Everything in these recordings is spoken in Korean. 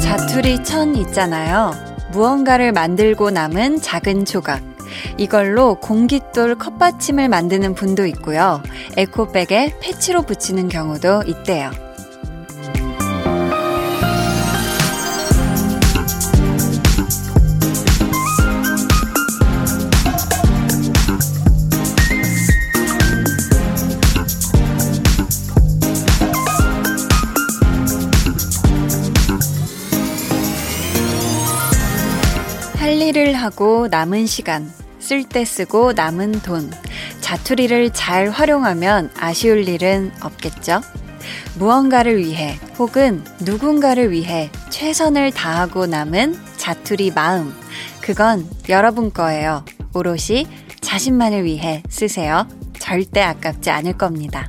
자투리 천 있잖아요. 무언가를 만들고 남은 작은 조각. 이걸로 공깃돌 컵받침을 만드는 분도 있고요. 에코백에 패치로 붙이는 경우도 있대요. 일을 하고 남은 시간, 쓸 때 쓰고 남은 돈, 자투리를 잘 활용하면 아쉬울 일은 없겠죠? 무언가를 위해 혹은 누군가를 위해 최선을 다하고 남은 자투리 마음. 그건 여러분 거예요. 오롯이 자신만을 위해 쓰세요. 절대 아깝지 않을 겁니다.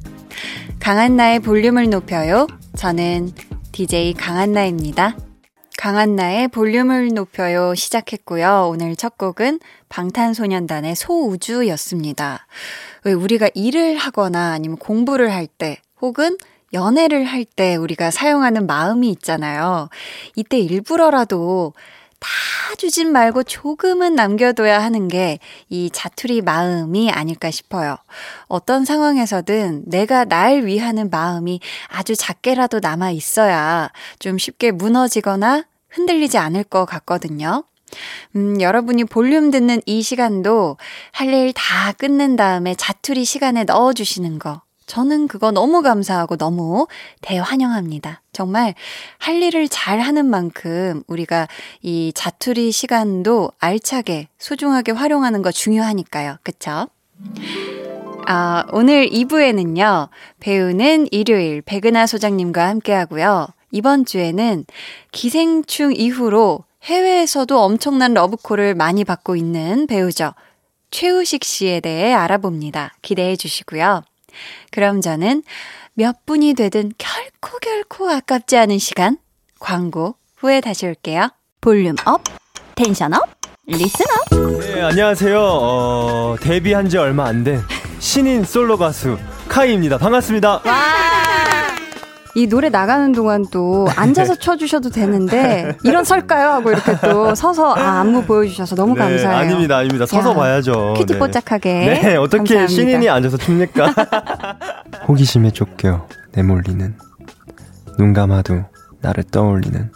강한나의 볼륨을 높여요. 저는 DJ 강한나입니다. 강한나의 볼륨을 높여요 시작했고요. 오늘 첫 곡은 방탄소년단의 소우주였습니다. 왜 우리가 일을 하거나 아니면 공부를 할 때 혹은 연애를 할 때 우리가 사용하는 마음이 있잖아요. 이때 일부러라도 다 주진 말고 조금은 남겨둬야 하는 게 이 자투리 마음이 아닐까 싶어요. 어떤 상황에서든 내가 날 위하는 마음이 아주 작게라도 남아 있어야 좀 쉽게 무너지거나 흔들리지 않을 것 같거든요. 음, 여러분이 볼륨 듣는 이 시간도 할 일 다 끝낸 다음에 자투리 시간에 넣어주시는 거. 저는 그거 너무 감사하고 너무 대환영합니다. 정말 할 일을 잘 하는 만큼 우리가 이 자투리 시간도 알차게 소중하게 활용하는 거 중요하니까요. 그쵸? 아, 오늘 2부에는요, 배우는 일요일 백은하 소장님과 함께 하고요. 이번 주에는 기생충 이후로 해외에서도 엄청난 러브콜을 많이 받고 있는 배우죠. 최우식 씨에 대해 알아봅니다. 기대해 주시고요. 그럼 저는 몇 분이 되든 결코 결코 아깝지 않은 시간 광고 후에 다시 올게요. volume up, tension up, listen up. 네, 안녕하세요. 어, 데뷔한 지 얼마 안 된 신인 솔로 가수 카이입니다. 반갑습니다. 이 노래 나가는 동안 또 앉아서 쳐주셔도 되는데 이런 설까요 하고 이렇게 또 서서 아, 안무 보여주셔서 너무 네, 감사해요. 아닙니다, 아닙니다. 서서 야, 봐야죠. cutie 네. 뽀짝하게. 네, 어떻게 감사합니다. 신인이 앉아서 춥니까? 호기심에 쫓겨 내몰리는 눈 감아도 나를 떠올리는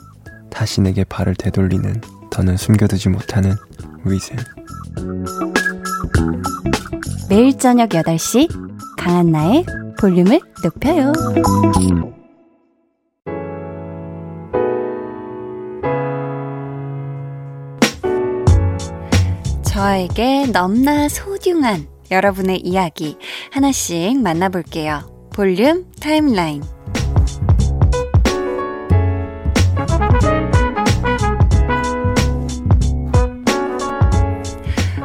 다시 내게 발을 되돌리는 더는 숨겨두지 못하는 위생. 매일 저녁 8시 강한나의 볼륨을 높여요. 저에게 넘나 소중한 여러분의 이야기 하나씩 만나볼게요. 볼륨 타임라인.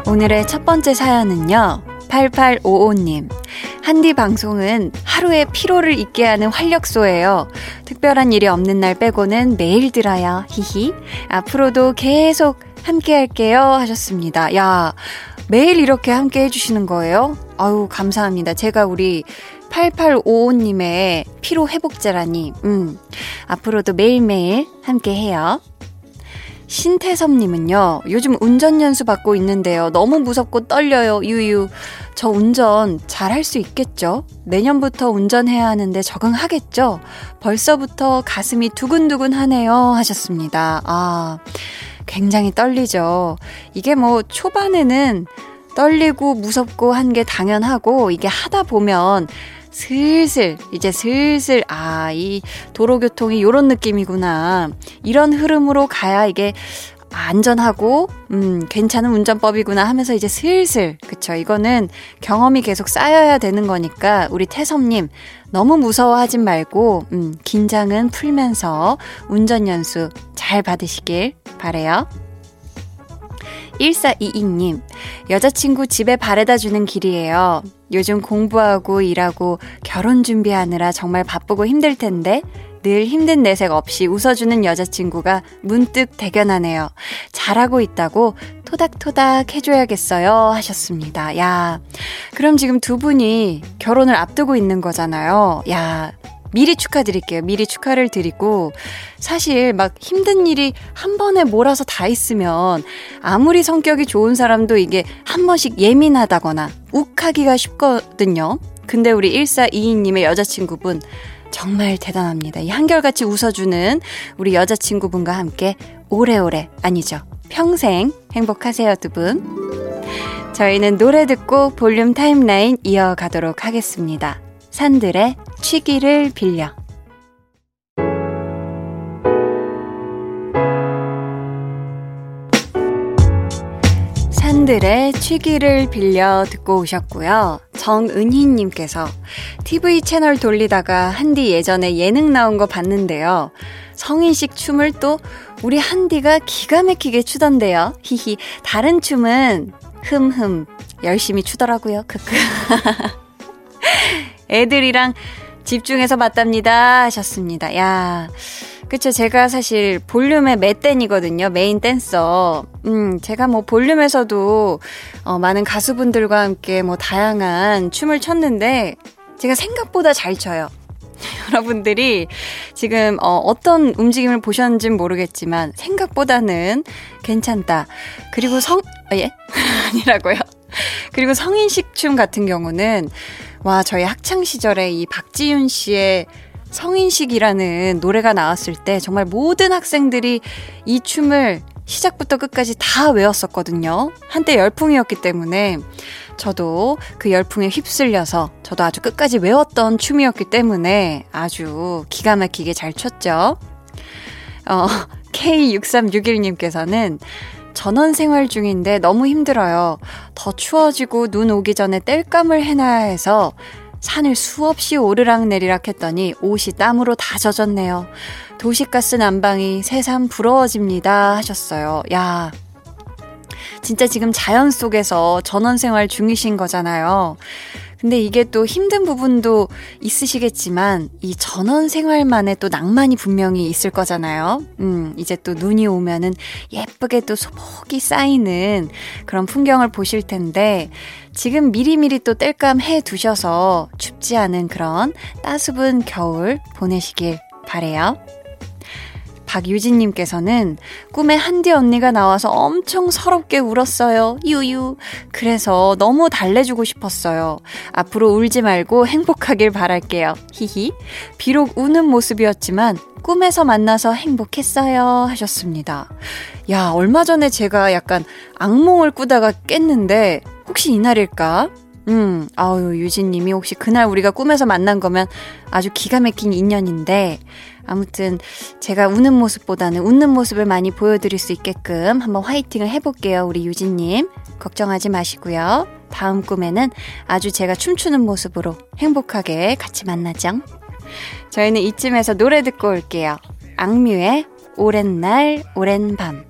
오늘의 첫 번째 사연은요. 8855님. 한디 방송은 하루에 피로를 잊게 하는 활력소예요. 특별한 일이 없는 날 빼고는 매일 들어요. 히히. 앞으로도 계속 함께 할게요. 하셨습니다. 야, 매일 이렇게 함께 해주시는 거예요? 아유, 감사합니다. 제가 우리 8855님의 피로 회복제라니, 음, 앞으로도 매일매일 함께 해요. 신태섭님은요, 요즘 운전 연수 받고 있는데요. 너무 무섭고 떨려요, 유유. 저 운전 잘 할 수 있겠죠? 내년부터 운전해야 하는데 적응하겠죠? 벌써부터 가슴이 두근두근 하네요. 하셨습니다. 아, 굉장히 떨리죠. 이게 뭐 초반에는 떨리고 무섭고 한 게 당연하고 이게 하다 보면 슬슬 이제 슬슬 아 이 도로교통이 요런 느낌이구나 이런 흐름으로 가야 이게 안전하고 음 괜찮은 운전법이구나 하면서 이제 슬슬 그쵸 이거는 경험이 계속 쌓여야 되는 거니까 우리 태섭님 너무 무서워하진 말고 음 긴장은 풀면서 운전 연수 잘 받으시길 바래요. 1422님, 여자친구 집에 바래다 주는 길이에요. 요즘 공부하고 일하고 결혼 준비하느라 정말 바쁘고 힘들 텐데, 늘 힘든 내색 없이 웃어주는 여자친구가 문득 대견하네요. 잘하고 있다고 토닥토닥 해줘야겠어요. 하셨습니다. 야, 그럼 지금 두 분이 결혼을 앞두고 있는 거잖아요. 야, 미리 축하드릴게요. 미리 축하를 드리고, 사실 막 힘든 일이 한 번에 몰아서 다 있으면, 아무리 성격이 좋은 사람도 이게 한 번씩 예민하다거나 욱하기가 쉽거든요. 근데 우리 1422님의 여자친구분, 정말 대단합니다. 이 한결같이 웃어주는 우리 여자친구분과 함께 오래오래, 아니죠. 평생 행복하세요, 두 분. 저희는 노래 듣고 볼륨 타임라인 이어가도록 하겠습니다. 산들의 취기를 빌려. 산들의 취기를 빌려 듣고 오셨고요. 정은희님께서 TV 채널 돌리다가 한디 예전에 예능 나온 거 봤는데요. 성인식 춤을 또 우리 한디가 기가 막히게 추던데요. 히히. 다른 춤은 흠흠 열심히 추더라고요. 크크. 애들이랑 집중해서 봤답니다 하셨습니다. 야. 그쵸. 제가 사실 볼륨의 맷댄이거든요. 메인 댄서. 음, 제가 뭐 볼륨에서도 어, 많은 가수분들과 함께 뭐 다양한 춤을 췄는데 제가 생각보다 잘 춰요. 여러분들이 지금 어, 어떤 움직임을 보셨는지는 모르겠지만 생각보다는 괜찮다. 그리고 성, 어, 예? 아니라고요. 그리고 성인식 춤 같은 경우는 와, 저희 학창 시절에 이 박지윤 씨의 성인식이라는 노래가 나왔을 때 정말 모든 학생들이 이 춤을 시작부터 끝까지 다 외웠었거든요. 한때 열풍이었기 때문에 저도 그 열풍에 휩쓸려서 저도 아주 끝까지 외웠던 춤이었기 때문에 아주 기가 막히게 잘 췄죠. 어, K6361님께서는 전원 생활 중인데 너무 힘들어요. 더 추워지고 눈 오기 전에 땔감을 해놔야 해서 산을 수없이 오르락 내리락 했더니 옷이 땀으로 다 젖었네요. 도시가스 난방이 새삼 부러워집니다. 하셨어요. 야. 진짜 지금 자연 속에서 전원 생활 중이신 거잖아요. 근데 이게 또 힘든 부분도 있으시겠지만 이 전원 생활만의 또 낭만이 분명히 있을 거잖아요. 음, 이제 또 눈이 오면은 예쁘게 또 소복이 쌓이는 그런 풍경을 보실 텐데 지금 미리미리 또 땔감 해 두셔서 춥지 않은 그런 따스분 겨울 보내시길 바래요. 박유진님께서는 꿈에 한디 언니가 나와서 엄청 서럽게 울었어요. 유유. 그래서 너무 달래주고 싶었어요. 앞으로 울지 말고 행복하길 바랄게요. 히히. 비록 우는 모습이었지만 꿈에서 만나서 행복했어요. 하셨습니다. 야, 얼마 전에 제가 약간 악몽을 꾸다가 깼는데, 혹시 이날일까? 음, 아유, 유진님이 혹시 그날 우리가 꿈에서 만난 거면 아주 기가 막힌 인연인데, 아무튼 제가 우는 모습보다는 웃는 모습을 많이 보여드릴 수 있게끔 한번 화이팅을 해볼게요, 우리 유진님. 걱정하지 마시고요. 다음 꿈에는 아주 제가 춤추는 모습으로 행복하게 같이 만나죠. 저희는 이쯤에서 노래 듣고 올게요. 악뮤의 오랜 날, 오랜 밤.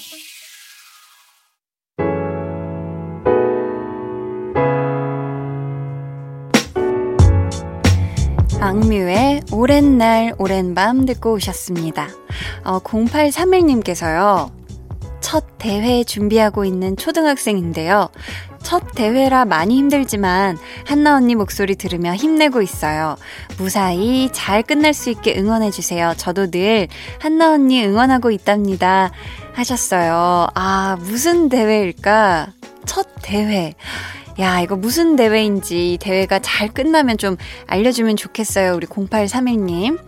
오랜 날, 오랜 밤 듣고 오셨습니다. 어, 0831님께서요. 첫 대회 준비하고 있는 초등학생인데요. 첫 대회라 많이 힘들지만 한나 언니 목소리 들으며 힘내고 있어요. 무사히 잘 끝날 수 있게 응원해주세요. 저도 늘 한나 언니 응원하고 있답니다. 하셨어요. 아, 무슨 대회일까? 첫 대회. 야, 이거 무슨 대회인지 대회가 잘 끝나면 좀 알려주면 좋겠어요. 우리 0831님.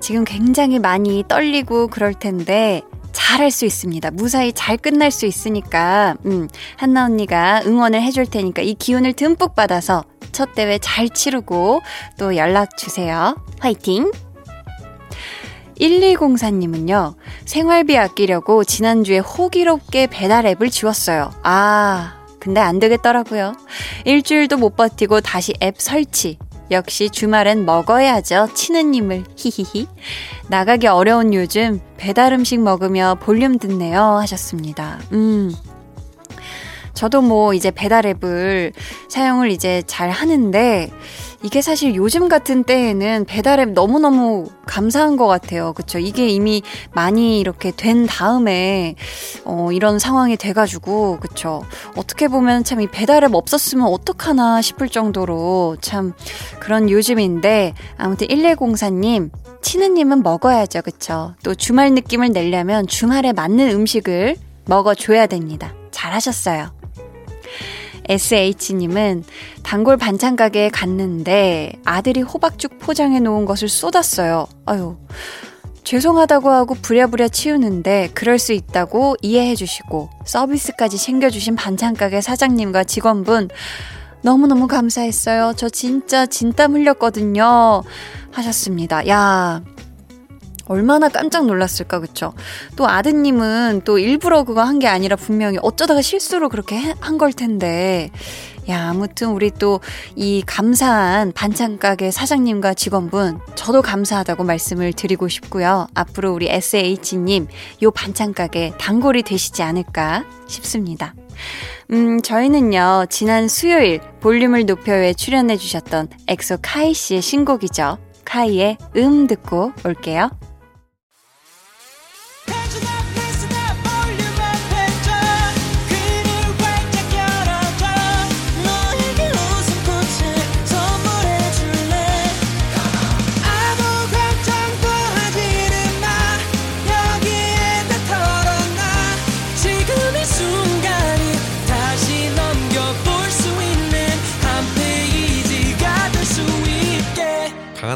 지금 굉장히 많이 떨리고 그럴 텐데, 잘할 수 있습니다. 무사히 잘 끝날 수 있으니까, 음, 한나 언니가 응원을 해줄 테니까 이 기운을 듬뿍 받아서 첫 대회 잘 치르고 또 연락 주세요. 화이팅! 1204님은요, 생활비 아끼려고 지난주에 호기롭게 배달 앱을 지웠어요. 아, 근데 안 되겠더라고요. 일주일도 못 버티고 다시 앱 설치. 역시 주말엔 먹어야죠. 치느님을. 히히히. 나가기 어려운 요즘 배달 음식 먹으며 볼륨 듣네요. 하셨습니다. 음. 저도 뭐 이제 배달 앱을 사용을 이제 잘 하는데 이게 사실 요즘 같은 때에는 배달앱 너무너무 감사한 것 같아요. 그쵸? 이게 이미 많이 이렇게 된 다음에, 어, 이런 상황이 돼가지고, 그쵸? 어떻게 보면 참 이 배달앱 없었으면 어떡하나 싶을 정도로 참 그런 요즘인데, 아무튼 1104님, 치느님은 먹어야죠. 그쵸? 또 주말 느낌을 내려면 주말에 맞는 음식을 먹어줘야 됩니다. 잘하셨어요. SH님은 단골 반찬 가게에 갔는데 아들이 호박죽 포장해 놓은 것을 쏟았어요. 아유. 죄송하다고 하고 부랴부랴 치우는데 그럴 수 있다고 이해해 주시고 서비스까지 챙겨 주신 반찬 가게 사장님과 직원분 너무너무 감사했어요. 저 진짜 진땀 흘렸거든요. 하셨습니다. 야, 얼마나 깜짝 놀랐을까, 그쵸? 또 아드님은 또 일부러 그거 한 게 아니라 분명히 어쩌다가 실수로 그렇게 한 걸 텐데. 야, 아무튼 우리 또 이 감사한 반찬 가게 사장님과 직원분, 저도 감사하다고 말씀을 드리고 싶고요. 앞으로 우리 SH님, 요 반찬 가게 단골이 되시지 않을까 싶습니다. 음, 저희는요, 지난 수요일 볼륨을 높여에 출연해주셨던 엑소 카이 씨의 신곡이죠. 카이의 음 듣고 올게요.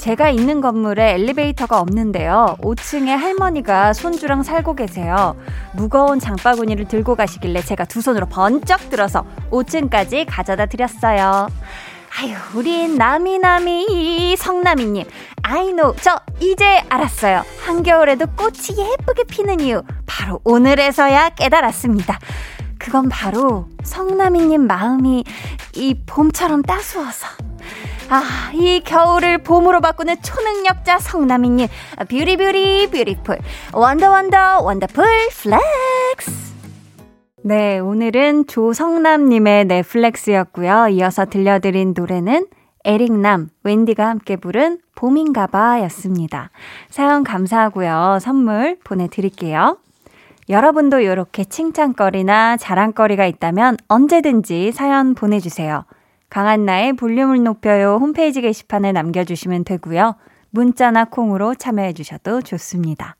제가 있는 건물에 엘리베이터가 없는데요. 5층에 할머니가 손주랑 살고 계세요. 무거운 장바구니를 들고 가시길래 제가 두 손으로 번쩍 들어서 5층까지 가져다 드렸어요. 아유, 우린 나미나미 성나미님. 아이노, 저 이제 알았어요. 한겨울에도 꽃이 예쁘게 피는 이유. 바로 오늘에서야 깨달았습니다. 그건 바로 성나미님 마음이 이 봄처럼 따스워서. 아, 이 겨울을 봄으로 바꾸는 초능력자 성남이님. beauty beauty beautiful. wonder wonder wonderful flex. 네, 오늘은 조성남님의 flex였고요. 이어서 들려드린 노래는 에릭남, 웬디가 함께 부른 봄인가봐 였습니다. 사연 감사하고요. 선물 보내드릴게요. 여러분도 이렇게 칭찬거리나 자랑거리가 있다면 언제든지 사연 보내주세요. 강한나의 볼륨을 높여요 홈페이지 게시판에 남겨주시면 되고요. 문자나 콩으로 참여해 주셔도 좋습니다.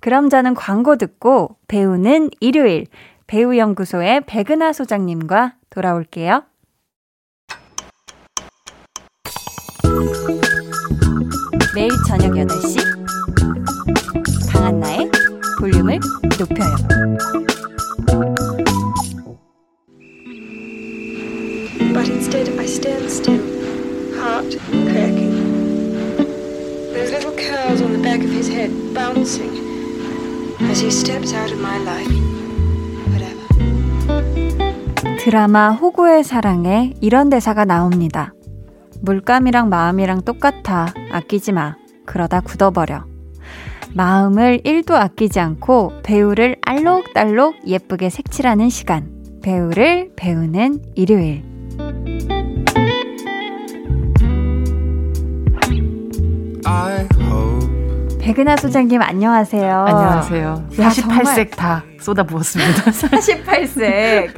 그럼 저는 광고 듣고 배우는 일요일 배우연구소의 백은하 소장님과 돌아올게요. 매일 저녁 8시 강한나의 볼륨을 높여요. But instead I stand still, heart cracking. Those little curls on the back of his head bouncing as he steps out of my life. Whatever. 드라마 호구의 사랑에 이런 대사가 나옵니다. 물감이랑 마음이랑 똑같아. 아끼지 마. 그러다 굳어버려. 마음을 1도 아끼지 않고 배우를 알록달록 예쁘게 색칠하는 시간. 배우를 배우는 일요일. 백은하 소장님 안녕하세요. 안녕하세요. 48색 다 쏟아부었습니다. 48색.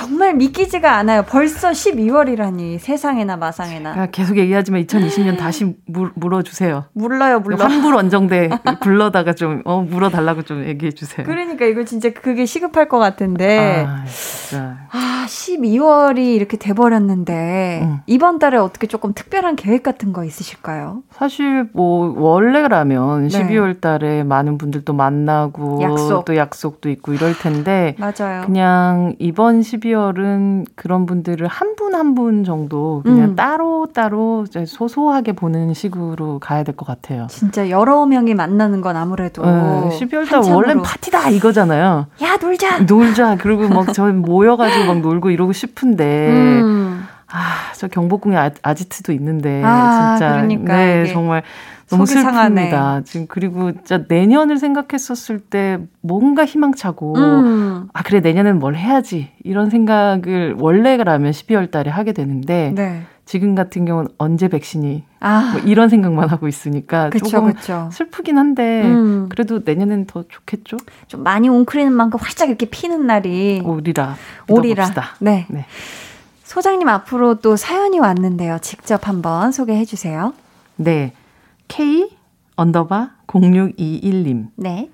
정말 믿기지가 않아요. 벌써 12월이라니 세상에나 마상에나. 계속 얘기하지만 2020년 다시 물, 물어주세요. 물러요, 물러. 환불 원정대 불러다가 좀 어, 물어달라고 좀 얘기해 주세요. 그러니까 이거 진짜 그게 시급할 것 같은데. 아, 진짜. 아, 12월이 이렇게 돼버렸는데, 음. 이번 달에 어떻게 조금 특별한 계획 같은 거 있으실까요? 사실 뭐, 원래라면 네. 12월 달에 많은 분들도 만나고, 약속. 또 약속도 있고 이럴 텐데, 맞아요. 그냥 이번 12월 은 그런 분들을 한 분 한분 한분 정도 그냥 음. 따로 따로 소소하게 보는 식으로 가야 될 것 같아요. 진짜 여러 명이 만나는 건 아무래도. 네, 12월 달 원래는 파티다 이거잖아요. 야, 놀자! 놀자. 그리고 막 저 모여가지고 막 놀고 이러고 싶은데. 음. 아, 저 경복궁에 아, 아지트도 있는데 아, 진짜 그러니까 네, 정말 너무 슬픕니다. 상하네. 지금 그리고 진짜 내년을 생각했었을 때 뭔가 희망차고 음. 아 그래 내년엔 뭘 해야지 이런 생각을 원래라면 12월 달에 하게 되는데 네. 지금 같은 경우는 언제 백신이 아. 뭐 이런 생각만 하고 있으니까 그쵸, 조금 그쵸. 슬프긴 한데 음. 그래도 내년엔 더 좋겠죠? 좀 많이 웅크리는 만큼 활짝 이렇게 피는 날이 오리라 오리라. 네. 네. 소장님 앞으로 또 사연이 왔는데요. 직접 한번 소개해 주세요. 네. K underbar 0621님. 네.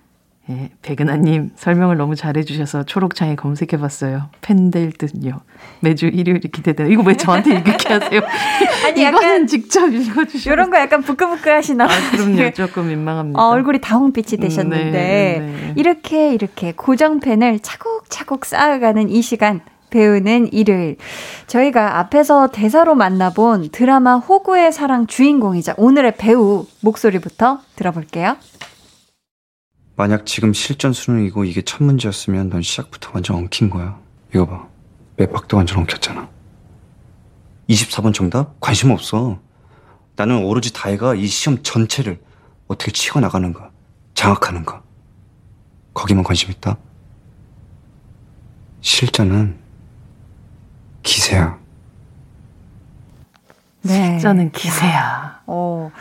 예, 백은하님 설명을 너무 잘해주셔서 초록창에 검색해봤어요. 팬될 듯요. 매주 일요일이 기대돼요. 이거 왜 저한테 이렇게 하세요? 아니 약간 직접 읽어주시고 이런 거 약간 부끄부끄 하시나? 아, 그럼요. 조금 민망합니다. 어, 얼굴이 다홍빛이 되셨는데 음, 네, 네. 이렇게 이렇게 고정 팬을 차곡차곡 쌓아가는 이 시간 배우는 일요일. 저희가 앞에서 대사로 만나본 드라마 호구의 사랑 주인공이자 오늘의 배우 목소리부터 들어볼게요. 만약 지금 실전 수능이고 이게 첫 문제였으면 넌 시작부터 완전 엉킨 거야. 이거 봐. 맵박도 완전 엉켰잖아. 24번 정답? 관심 없어. 나는 오로지 다혜가 이 시험 전체를 어떻게 치고 나가는가, 장악하는가. 거기만 관심 있다. 실전은 기세야. 네. 저는 기세야. 어,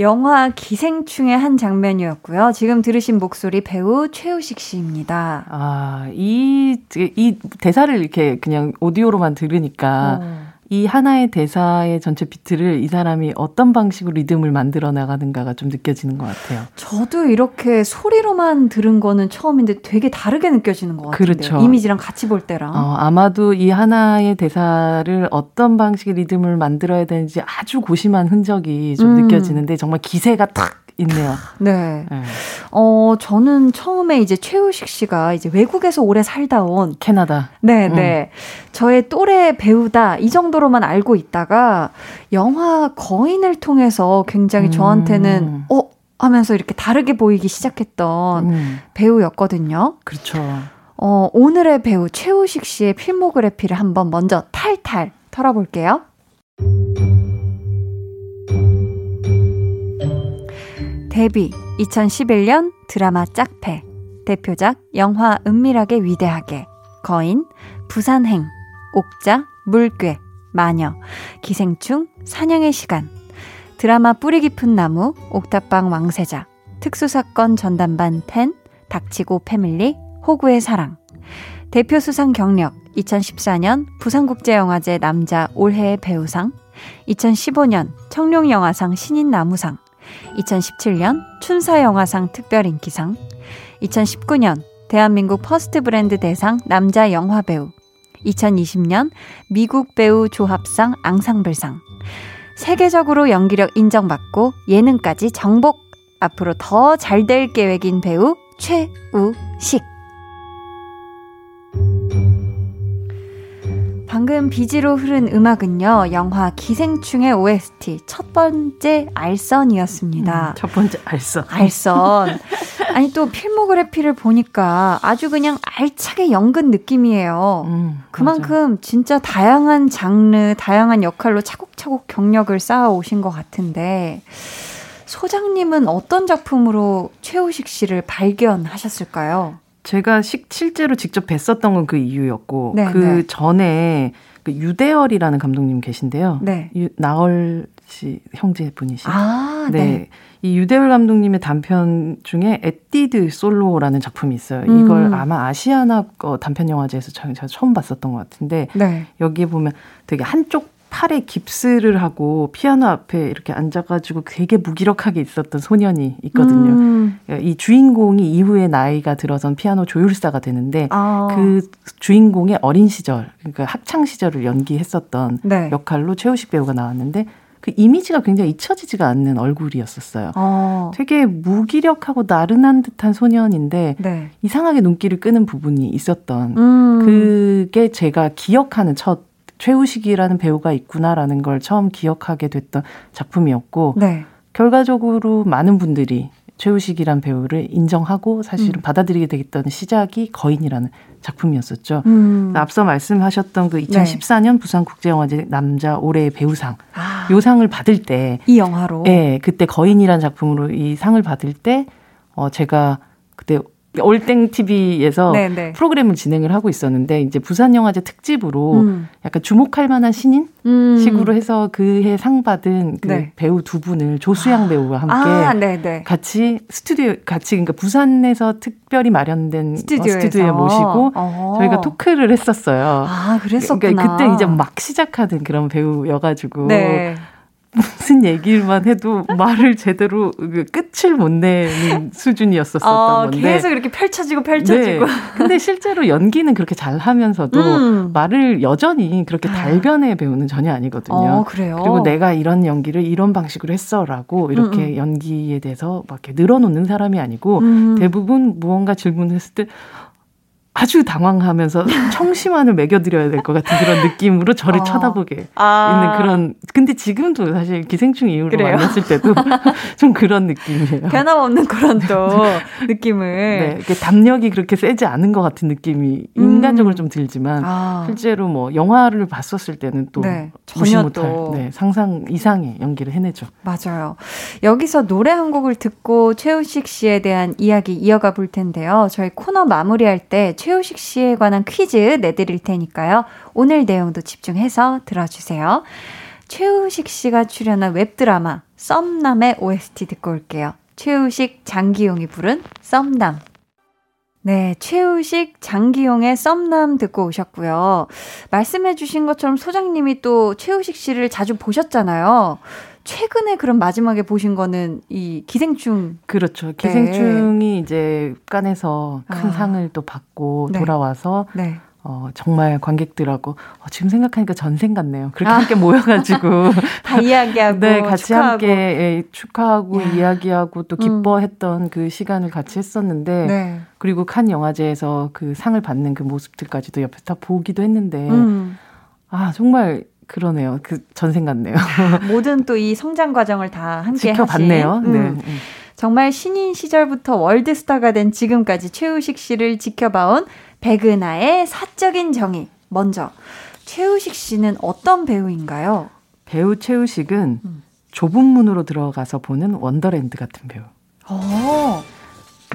영화 기생충의 한 장면이었고요. 지금 들으신 목소리 배우 최우식 씨입니다. 아, 이, 이 대사를 이렇게 그냥 오디오로만 들으니까 어. 이 하나의 대사의 전체 비트를 이 사람이 어떤 방식으로 리듬을 만들어 나가는가가 좀 느껴지는 것 같아요. 저도 이렇게 소리로만 들은 거는 처음인데 되게 다르게 느껴지는 것 같아요. 그렇죠. 이미지랑 같이 볼 때랑. 어, 아마도 이 하나의 대사를 어떤 방식의 리듬을 만들어야 되는지 아주 고심한 흔적이 좀 음. 느껴지는데 정말 기세가 탁 있네요. 네. 네. 어, 저는 처음에 이제 최우식 씨가 이제 외국에서 오래 살다 온 캐나다. 네, 음. 네. 저의 또래 배우다 이 정도로만 알고 있다가 영화 거인을 통해서 굉장히 저한테는 음. 어 하면서 이렇게 다르게 보이기 시작했던 음. 배우였거든요. 그렇죠. 어, 오늘의 배우 최우식 씨의 필모그래피를 한번 먼저 탈탈 털어볼게요. 데뷔 2011년 드라마 짝패. 대표작 영화 은밀하게 위대하게. 거인 부산행 옥자 물괴 마녀. 기생충 사냥의 시간. 드라마 뿌리 깊은 나무 옥탑방 왕세자. 특수사건 전담반 텐 닥치고 패밀리 호구의 사랑. 대표 수상 경력 2014년 부산국제영화제 남자 올해의 배우상. 2015년 청룡영화상 신인나무상 2017년 춘사영화상 특별인기상, 2019년 대한민국 퍼스트 브랜드 대상 남자 영화배우, 2020년 미국 배우 조합상 앙상블상, 세계적으로 연기력 인정받고 예능까지 정복, 앞으로 더 잘 될 계획인 배우 최우식. 방금 BG로 흐른 음악은요, 영화 기생충의 OST 첫 번째 알선이었습니다. 음, 첫 번째 알선. 알선. 아니, 또 필모그래피를 보니까 아주 그냥 알차게 연근 느낌이에요. 음, 그만큼 맞아. 진짜 다양한 장르, 다양한 역할로 차곡차곡 경력을 쌓아 오신 것 같은데, 소장님은 어떤 작품으로 최우식 씨를 발견하셨을까요? 제가 시, 실제로 직접 뵀었던 건 그 이유였고 네, 그 네. 전에 그 유대열이라는 감독님 계신데요. 네. 유, 나얼 씨 형제분이시. 아, 네. 네. 이 유대열 감독님의 단편 중에 에뛰드 솔로라는 작품이 있어요. 음. 이걸 아마 아시아나 거 단편 영화제에서 제가 처음 봤었던 것 같은데 네. 여기에 보면 되게 한쪽 팔에 깁스를 하고 피아노 앞에 이렇게 앉아가지고 되게 무기력하게 있었던 소년이 있거든요. 음. 이 주인공이 이후에 나이가 들어선 피아노 조율사가 되는데 아. 그 주인공의 어린 시절, 그러니까 학창 시절을 연기했었던 네. 역할로 최우식 배우가 나왔는데 그 이미지가 굉장히 잊혀지지가 않는 얼굴이었었어요. 어. 되게 무기력하고 나른한 듯한 소년인데 네. 이상하게 눈길을 끄는 부분이 있었던 음. 그게 제가 기억하는 첫 최우식이라는 배우가 있구나라는 걸 처음 기억하게 됐던 작품이었고 네. 결과적으로 많은 분들이 최우식이란 배우를 인정하고 사실은 음. 받아들이게 되겠던 시작이 거인이라는 작품이었었죠. 음. 앞서 말씀하셨던 그 2014년 네. 부산국제영화제 남자 올해의 배우상 아. 요 상을 받을 때 이 영화로 네, 그때 거인이라는 작품으로 이 상을 받을 때 어, 제가 그때 올땡 TV에서 네네. 네. 프로그램을 진행을 하고 있었는데 이제 부산 영화제 특집으로 음. 약간 주목할 만한 신인 음. 식으로 해서 그해 상 받은 그 네. 배우 두 분을 조수양 아. 배우와 함께 아, 네, 네. 같이 스튜디오 같이 그러니까 부산에서 특별히 마련된 어, 스튜디오에서. 스튜디오에 모시고 어허. 저희가 토크를 했었어요. 아, 그랬었구나. 그러니까 그때 이제 막 시작하던 그런 배우여가지고. 네. 무슨 얘기만 해도 말을 제대로 그 끝을 못 내는 수준이었었던 어, 건데 계속 이렇게 펼쳐지고 펼쳐지고. 네. 근데 실제로 연기는 그렇게 잘 하면서도 음. 말을 여전히 그렇게 아. 달변의 배우는 전혀 아니거든요. 어, 그래요. 그리고 내가 이런 연기를 이런 방식으로 했어라고 이렇게 음, 음. 연기에 대해서 막 이렇게 늘어놓는 사람이 아니고 음. 대부분 무언가 질문했을 때 아주 당황하면서 청심환을 먹여드려야 될 것 같은 그런 느낌으로 저를 어. 쳐다보게 아. 있는 그런. 근데 지금도 사실 기생충 이후로 그래요? 만났을 때도 좀 그런 느낌이에요. 변함없는 그런 또 느낌을. 네, 담력이 그렇게 세지 않은 것 같은 느낌이 인간적으로 음. 좀 들지만 아. 실제로 뭐 영화를 봤었을 때는 또 네, 전혀 못할 네, 상상 이상의 연기를 해내죠. 맞아요. 여기서 노래 한 곡을 듣고 최우식 씨에 대한 이야기 이어가 볼 텐데요. 저희 코너 마무리할 때 최 우식 씨에 관한 퀴즈 내드릴 테니까요. 오늘 내용도 집중해서 들어주세요. 최우식 씨가 출연한 웹드라마 썸남의 OST 듣고 올게요. 최우식, 장기용이 부른 썸남. 네, 최우식, 장기용의 썸남 듣고 오셨고요. 말씀해 주신 것처럼 소장님이 또 최우식 씨를 자주 보셨잖아요. 최근에 그럼 마지막에 보신 거는 이 기생충. 그렇죠. 기생충이 네. 이제 깐에서 큰 아. 상을 또 받고 네. 돌아와서 네. 어, 정말 관객들하고 어, 지금 생각하니까 전생 같네요. 그렇게 아. 함께 모여가지고 다 이야기하고 네 같이 축하하고. 함께 예, 축하하고 야. 이야기하고 또 음. 기뻐했던 음. 그 시간을 같이 했었는데 네. 그리고 칸 영화제에서 그 상을 받는 그 모습들까지도 옆에서 다 보기도 했는데 음. 아 정말 그러네요. 그 전생 같네요. 모든 또 이 성장 과정을 다 함께 지켜봤네요. 하신, 네. 음. 정말 신인 시절부터 월드스타가 된 지금까지 최우식 씨를 지켜봐온 백은하의 사적인 정의. 먼저 최우식 씨는 어떤 배우인가요? 배우 최우식은 음. 좁은 문으로 들어가서 보는 원더랜드 같은 배우. 오. 어.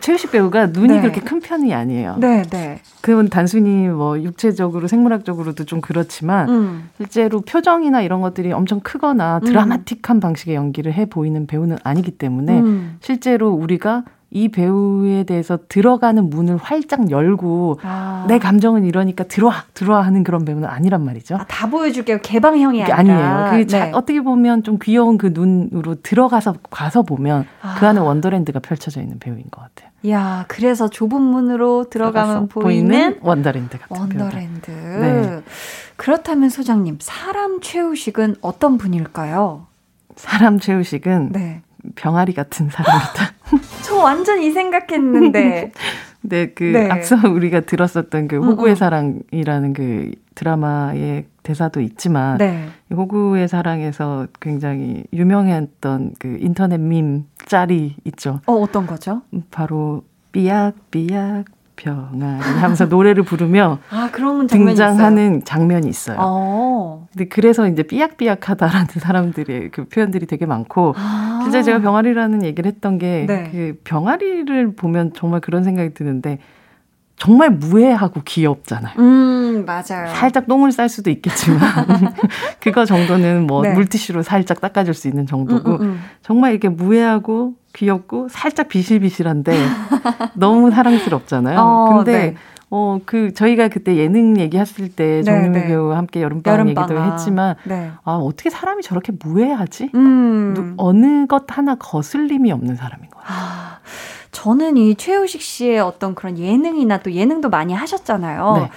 최우식 배우가 눈이 네. 그렇게 큰 편이 아니에요. 네, 네. 그건 단순히 뭐 육체적으로 생물학적으로도 좀 그렇지만 음. 실제로 표정이나 이런 것들이 엄청 크거나 음. 드라마틱한 음. 방식의 연기를 해 보이는 배우는 아니기 때문에 음. 실제로 우리가 이 배우에 대해서 들어가는 문을 활짝 열고 아. 내 감정은 이러니까 들어와 들어와 하는 그런 배우는 아니란 말이죠. 아, 다 보여줄게요. 개방형이 아니라. 아니에요. 그 네. 어떻게 보면 좀 귀여운 그 눈으로 들어가서 가서 보면 아. 그 안에 원더랜드가 펼쳐져 있는 배우인 것 같아요. 야, 그래서 좁은 문으로 들어가면 보이는, 보이는 원더랜드 같은 원더랜드. 네. 그렇다면 소장님, 사람 최우식은 어떤 분일까요? 사람 최우식은 네. 병아리 같은 사람이다. 저 완전 이 생각했는데. 네, 그 네. 앞서 우리가 들었었던 그 호구의 음, 음. 사랑이라는 그 드라마의 대사도 있지만 네. 호구의 사랑에서 굉장히 유명했던 그 인터넷 밈 짤이 있죠. 어, 어떤 거죠? 바로 삐약 삐약 병아리 하면서 노래를 부르며 아, 등장하는 있어요? 장면이 있어요. 어. 근데 그래서 이제 삐약삐약하다라는 사람들의 그 표현들이 되게 많고 아. 실제 제가 병아리라는 얘기를 했던 게그 네. 그 병아리를 보면 정말 그런 생각이 드는데 정말 무해하고 귀엽잖아요. 음, 맞아요. 살짝 똥을 쌀 수도 있겠지만 그거 정도는 뭐 네. 물티슈로 살짝 닦아줄 수 있는 정도고 음, 음, 음. 정말 이렇게 무해하고 귀엽고 살짝 비실비실한데 너무 사랑스럽잖아요. 어, 근데 네. 어, 그, 저희가 그때 예능 얘기했을 때 네, 정유미 네, 배우와 함께 여름방 여름방학. 얘기도 했지만, 네. 아, 어떻게 사람이 저렇게 무해하지? 음. 어느 것 하나 거슬림이 없는 사람인 거예요. 아, 저는 이 최우식 씨의 어떤 그런 예능이나 또 예능도 많이 하셨잖아요. 네.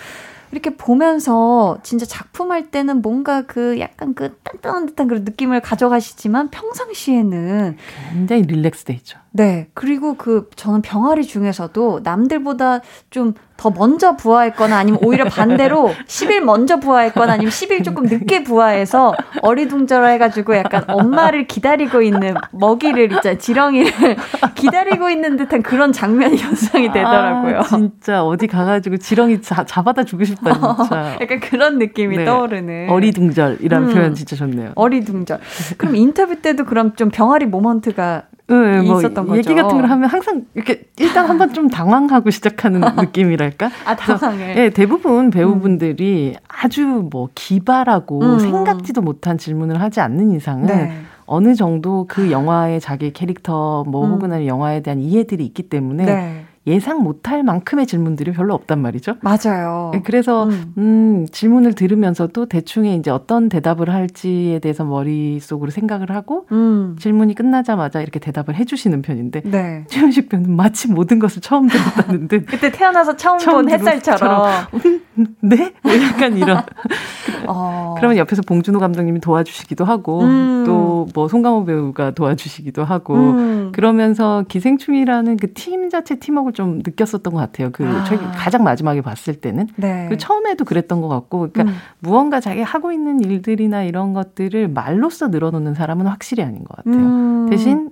이렇게 보면서 진짜 작품할 때는 뭔가 그 약간 그 딴딴한 듯한 그런 느낌을 가져가시지만 평상시에는 굉장히 릴렉스 돼 있죠. 네. 그리고 그 저는 병아리 중에서도 남들보다 좀 더 먼저 부화했거나 아니면 오히려 반대로 10일 먼저 부화했거나 아니면 10일 조금 늦게 부화해서 어리둥절해가지고 약간 엄마를 기다리고 있는 먹이를 있잖아요. 지렁이를 기다리고 있는 듯한 그런 장면이 연상이 되더라고요. 아, 진짜 어디 가가지고 지렁이 자, 잡아다 주고 싶다 진짜. 약간 그런 느낌이 네. 떠오르는. 어리둥절이라는 음, 표현 진짜 좋네요. 어리둥절. 그럼 인터뷰 때도 그럼 좀 병아리 모먼트가 네, 뭐 있었던 거죠. 얘기 같은 걸 하면 항상 이렇게 일단 한번 좀 당황하고 시작하는 느낌이랄까? 아, 당황해. 네, 대부분 배우분들이 음. 아주 뭐 기발하고 음. 생각지도 못한 질문을 하지 않는 이상은 네. 어느 정도 그 영화의 자기 캐릭터 뭐 음. 혹은 영화에 대한 이해들이 있기 때문에 네. 예상 못할 만큼의 질문들이 별로 없단 말이죠. 맞아요. 네, 그래서 음. 음. 질문을 들으면서도 대충의 이제 어떤 대답을 할지에 대해서 머릿속으로 생각을 하고 음. 질문이 끝나자마자 이렇게 대답을 해주시는 편인데 네. 최현식 배우는 마치 모든 것을 처음 들었다는 듯 그때 태어나서 처음, 처음 본 햇살처럼 음, 네? 뭐 약간 이런 어. 그러면 옆에서 봉준호 감독님이 도와주시기도 하고 음. 또뭐 송강호 배우가 도와주시기도 하고 음. 그러면서 기생충이라는 그 팀 자체 팀워크를 좀 느꼈었던 것 같아요. 그 아. 가장 마지막에 봤을 때는. 네. 그 처음에도 그랬던 것 같고, 그러니까 음. 무언가 자기 하고 있는 일들이나 이런 것들을 말로써 늘어놓는 사람은 확실히 아닌 것 같아요. 음. 대신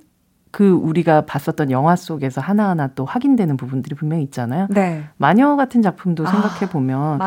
그 우리가 봤었던 영화 속에서 하나하나 또 확인되는 부분들이 분명히 있잖아요. 네. 마녀 같은 작품도 아, 생각해 보면.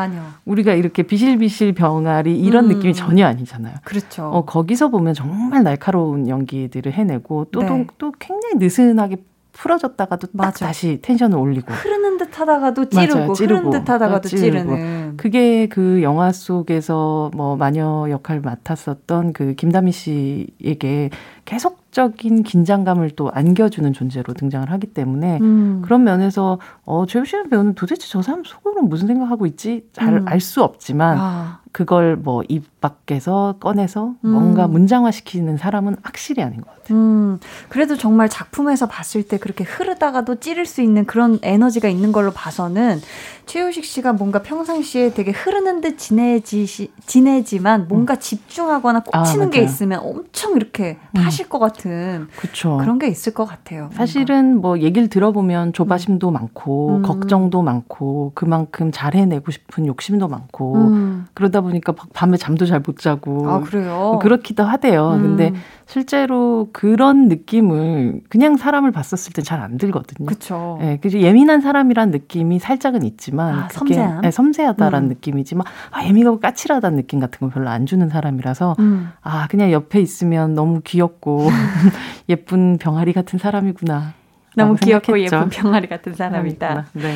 우리가 이렇게 비실비실 병아리 이런 음. 느낌이 전혀 아니잖아요. 그렇죠. 어, 거기서 보면 정말 날카로운 연기들을 해내고 또, 네. 또, 또 굉장히 느슨하게 풀어졌다가도 딱 다시 텐션을 올리고. 흐르는 듯 하다가도 찌르고, 맞아요, 찌르고 흐르는 듯 하다가도 찌르는. 그게 그 영화 속에서 뭐 마녀 역할 맡았었던 그 김다미 씨에게 계속적인 긴장감을 또 안겨주는 존재로 등장을 하기 때문에 음. 그런 면에서 어 최우신 배우는 도대체 저 사람 속으로 무슨 생각하고 있지? 잘 알수 음. 없지만 아. 그걸 뭐 입 밖에서 꺼내서 음. 뭔가 문장화 시키는 사람은 확실히 아닌 것 같아요. 음. 그래도 정말 작품에서 봤을 때 그렇게 흐르다가도 찌를 수 있는 그런 에너지가 있는 걸로 봐서는 최우식 씨가 뭔가 평상시에 되게 흐르는 듯 지내지, 지내지만 뭔가 음. 집중하거나 꽂히는 아, 게 있으면 엄청 이렇게 음. 하실 것 같은 그쵸. 그런 게 있을 것 같아요. 사실은. 뭐 얘기를 들어보면 조바심도 음. 많고 음. 걱정도 많고 그만큼 잘 해내고 싶은 욕심도 많고 음. 그러다 보니까 밤에 잠도 잘 못 자고 아, 그래요? 그렇기도 하대요. 음. 근데 실제로 그런 느낌을 그냥 사람을 봤었을 때잘안 들거든요. 그렇죠. 예, 그 예민한 사람이란 느낌이 살짝은 있지만 아, 섬세한? 예, 섬세하다라는 음. 느낌이지만 아, 예민하고 까칠하다는 느낌 같은 건 별로 안 주는 사람이라서 음. 아 그냥 옆에 있으면 너무 귀엽고 예쁜 병아리 같은 사람이구나. 너무 귀엽고 생각했죠. 예쁜 병아리 같은 사람이다. 네.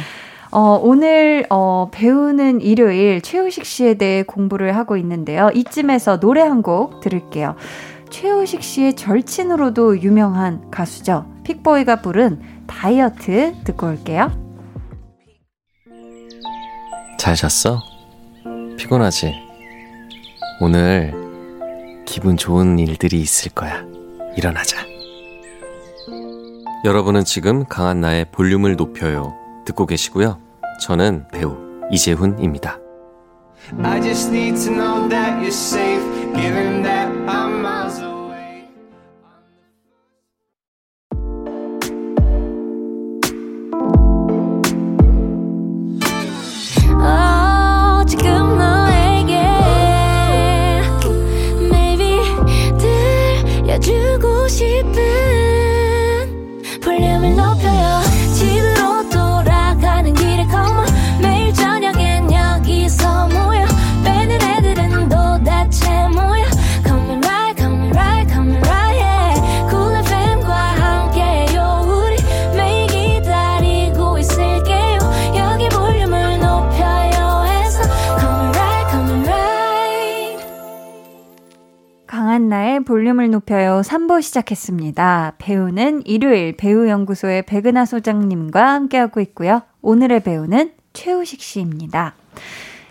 어, 오늘 어, 배우는 일요일 최우식 씨에 대해 공부를 하고 있는데요. 이쯤에서 노래 한 곡 들을게요. 최우식 씨의 절친으로도 유명한 가수죠. 픽보이가 부른 다이어트 듣고 올게요. 잘 잤어? 피곤하지? 오늘 기분 좋은 일들이 있을 거야. 일어나자. 여러분은 지금 강한 나의 볼륨을 높여요. 듣고 계시고요. 저는 배우 이재훈입니다. I just need to know that you're safe, given that 볼륨을 높여요 3부 시작했습니다. 배우는 일요일 배우연구소의 백은하 소장님과 함께하고 있고요. 오늘의 배우는 최우식 씨입니다.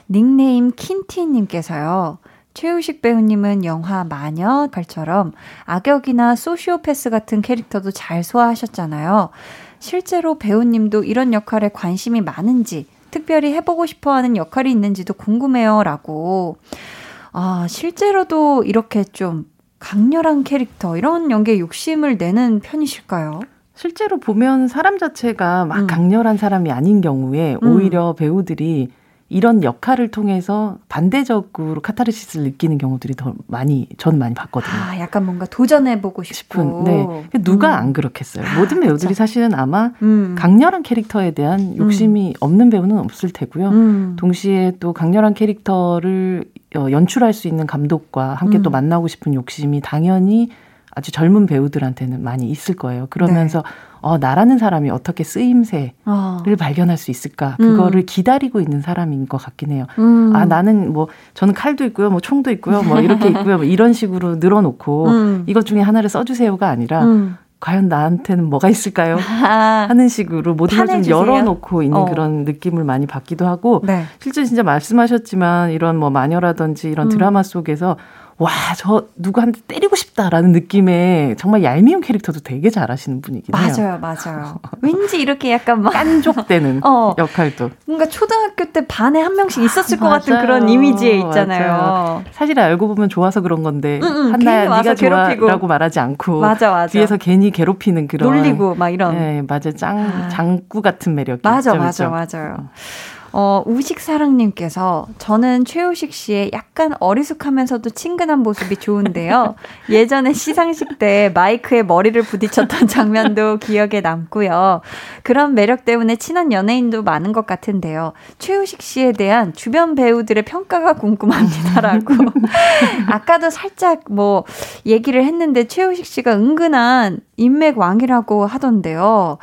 닉네임 킨티님께서요. 최우식 배우님은 영화 마녀 갈처럼 악역이나 소시오패스 같은 캐릭터도 잘 소화하셨잖아요. 실제로 배우님도 이런 역할에 관심이 많은지, 특별히 해보고 싶어 하는 역할이 있는지도 궁금해요. 라고. 아, 실제로도 이렇게 좀 강렬한 캐릭터, 이런 연기에 욕심을 내는 편이실까요? 실제로 보면 사람 자체가 막 음. 강렬한 사람이 아닌 경우에 음. 오히려 배우들이 이런 역할을 통해서 반대적으로 카타르시스를 느끼는 경우들이 더 많이 전 많이 봤거든요. 아, 약간 뭔가 도전해 보고 싶은. 네, 누가 음. 안 그렇겠어요. 아, 모든 배우들이 그쵸. 사실은 아마 음. 강렬한 캐릭터에 대한 욕심이 음. 없는 배우는 없을 테고요. 음. 동시에 또 강렬한 캐릭터를 어, 연출할 수 있는 감독과 함께 또 음. 만나고 싶은 욕심이 당연히 아주 젊은 배우들한테는 많이 있을 거예요. 그러면서 네. 어, 나라는 사람이 어떻게 쓰임새를 어. 발견할 수 있을까? 그거를 음. 기다리고 있는 사람인 것 같긴 해요. 음. 아, 나는 뭐, 저는 칼도 있고요, 뭐, 총도 있고요, 뭐, 이렇게 있고요, 뭐, 이런 식으로 늘어놓고, 음. 이것 중에 하나를 써주세요가 아니라, 음. 과연 나한테는 뭐가 있을까요? 하는 식으로 모든 걸 좀 열어놓고 있는 어. 그런 느낌을 많이 받기도 하고, 네. 실제 진짜 말씀하셨지만, 이런 뭐, 마녀라든지 이런 음. 드라마 속에서 와, 저 누구한테 때리고 싶다라는 느낌의 정말 얄미운 캐릭터도 되게 잘하시는 분이긴 해요. 맞아요, 맞아요. 왠지 이렇게 약간 막 깐족되는 어, 역할도. 뭔가 초등학교 때 반에 한 명씩 있었을 것 같은 그런 이미지에 있잖아요. 맞아요. 사실 알고 보면 좋아서 그런 건데 응, 응, 한나야 네가 좋아라고 말하지 않고 맞아, 맞아. 뒤에서 괜히 괴롭히는 그런 놀리고 막 이런. 네, 맞아, 짱 아. 장구 같은 매력이 맞아, 있죠, 맞아? 맞아요. 어. 어, 우식사랑님께서 저는 최우식 씨의 약간 어리숙하면서도 친근한 모습이 좋은데요. 예전에 시상식 때 마이크에 머리를 부딪혔던 장면도 기억에 남고요. 그런 매력 때문에 친한 연예인도 많은 것 같은데요. 최우식 씨에 대한 주변 배우들의 평가가 궁금합니다라고. 아까도 살짝 뭐 얘기를 했는데 최우식 씨가 은근한 인맥 왕이라고 하던데요.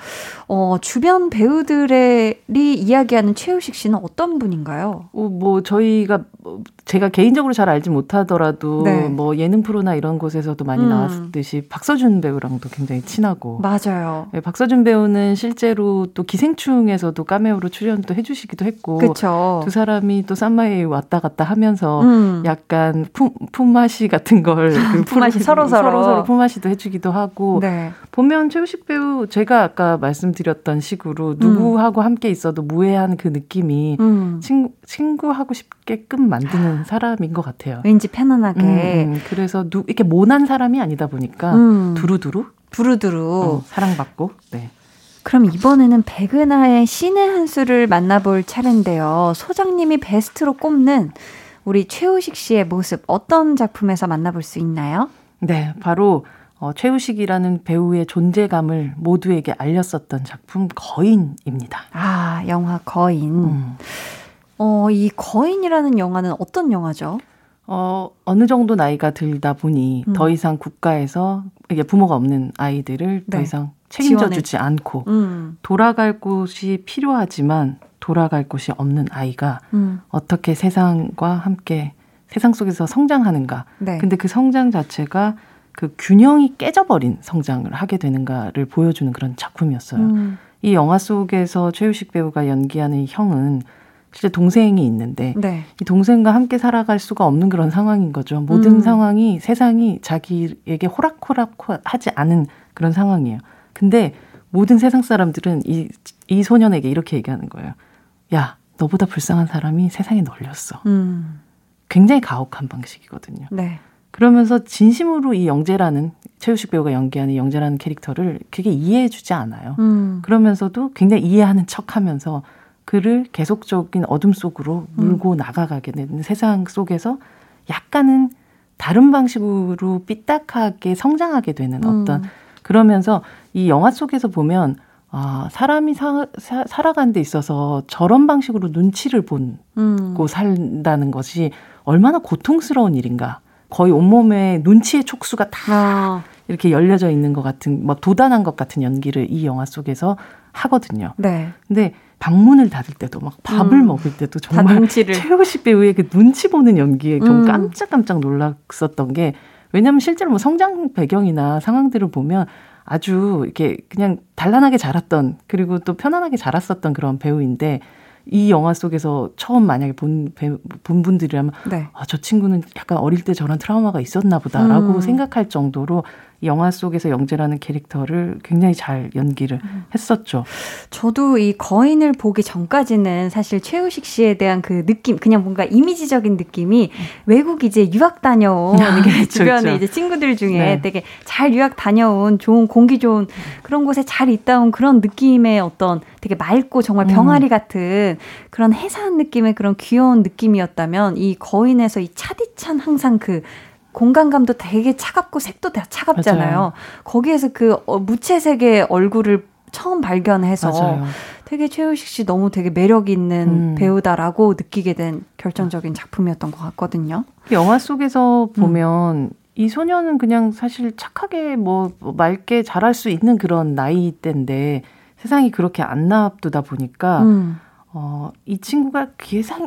어, 주변 배우들이 이야기하는 최우식 씨는 어떤 분인가요? 어, 뭐 저희가 뭐 제가 개인적으로 잘 알지 못하더라도 네. 뭐 예능 프로나 이런 곳에서도 많이 음. 나왔듯이 박서준 배우랑도 굉장히 친하고 맞아요. 네, 박서준 배우는 실제로 또 기생충에서도 까메오로 출연도 해주시기도 했고 그쵸. 두 사람이 또 쌈마에 왔다 갔다 하면서 음. 약간 품, 품맛이 같은 걸 그 품맛이 서로 서로 서로 품맛이도 해주기도 하고 네. 보면 최우식 배우 제가 아까 말씀드렸던 식으로 누구하고 음. 함께 있어도 무해한 그 느낌이 음. 친, 친구하고 싶게끔 만드는 사람인 것 같아요. 왠지 편안하게. 음, 음, 그래서 누, 이렇게 모난 사람이 아니다 보니까 음. 두루두루 두루두루 어, 사랑받고. 네. 그럼 이번에는 백은하의 신의 한 수를 만나볼 차례인데요. 소장님이 베스트로 꼽는 우리 최우식 씨의 모습 어떤 작품에서 만나볼 수 있나요? 네, 바로 어, 최우식이라는 배우의 존재감을 모두에게 알렸었던 작품 거인입니다. 아, 영화 거인. 음. 어, 이 거인이라는 영화는 어떤 영화죠? 어, 어느 정도 나이가 들다 보니 음. 더 이상 국가에서 이게 부모가 없는 아이들을 네. 더 이상 책임져 지원해. 주지 않고 음. 돌아갈 곳이 필요하지만 돌아갈 곳이 없는 아이가 음. 어떻게 세상과 함께 세상 속에서 성장하는가. 네. 근데 그 성장 자체가 그 균형이 깨져버린 성장을 하게 되는가를 보여주는 그런 작품이었어요. 음. 이 영화 속에서 최유식 배우가 연기하는 형은 실제 동생이 있는데 네. 이 동생과 함께 살아갈 수가 없는 그런 상황인 거죠. 모든 음. 상황이 세상이 자기에게 호락호락하지 않은 그런 상황이에요. 근데 모든 세상 사람들은 이, 이 소년에게 이렇게 얘기하는 거예요. 야, 너보다 불쌍한 사람이 세상에 널렸어. 음. 굉장히 가혹한 방식이거든요. 네. 그러면서 진심으로 이 영재라는 최우식 배우가 연기하는 영재라는 캐릭터를 그게 이해해주지 않아요. 음. 그러면서도 굉장히 이해하는 척하면서 그를 계속적인 어둠 속으로 물고 음. 나가가게 되는 세상 속에서 약간은 다른 방식으로 삐딱하게 성장하게 되는 음. 어떤 그러면서 이 영화 속에서 보면 아, 사람이 사, 사, 살아가는 데 있어서 저런 방식으로 눈치를 보고 음. 산다는 것이 얼마나 고통스러운 일인가. 거의 온몸에 눈치의 촉수가 다 아. 이렇게 열려져 있는 것 같은, 뭐 도단한 것 같은 연기를 이 영화 속에서 하거든요. 네. 근데 방문을 닫을 때도 막 밥을 음. 먹을 때도 정말 최우식 배우의 그 눈치 보는 연기에 좀 음. 깜짝깜짝 놀랐었던 게 왜냐하면 실제로 뭐 성장 배경이나 상황들을 보면 아주 이렇게 그냥 단란하게 자랐던 그리고 또 편안하게 자랐었던 그런 배우인데 이 영화 속에서 처음 만약에 본, 본 분들이라면 네. 아, 저 친구는 약간 어릴 때 저런 트라우마가 있었나 보다라고 음. 생각할 정도로 영화 속에서 영재라는 캐릭터를 굉장히 잘 연기를 음. 했었죠. 저도 이 거인을 보기 전까지는 사실 최우식 씨에 대한 그 느낌, 그냥 뭔가 이미지적인 느낌이 음. 외국 이제 유학 다녀온 아, 이게 주변에 그렇죠. 이제 친구들 중에 네. 되게 잘 유학 다녀온 좋은 공기 좋은 그런 곳에 잘 있다 온 그런 느낌의 어떤 되게 맑고 정말 음. 병아리 같은 그런 해사한 느낌의 그런 귀여운 느낌이었다면 이 거인에서 이 차디찬 항상 그 공간감도 되게 차갑고 색도 다 차갑잖아요. 맞아요. 거기에서 그 어, 무채색의 얼굴을 처음 발견해서 맞아요. 되게 최우식 씨 너무 되게 매력 있는 음. 배우다라고 느끼게 된 결정적인 작품이었던 것 같거든요. 영화 속에서 보면 음. 이 소녀는 그냥 사실 착하게 뭐 맑게 자랄 수 있는 그런 나이 대인데 세상이 그렇게 안 나쁘다 보니까 음. 어, 이 친구가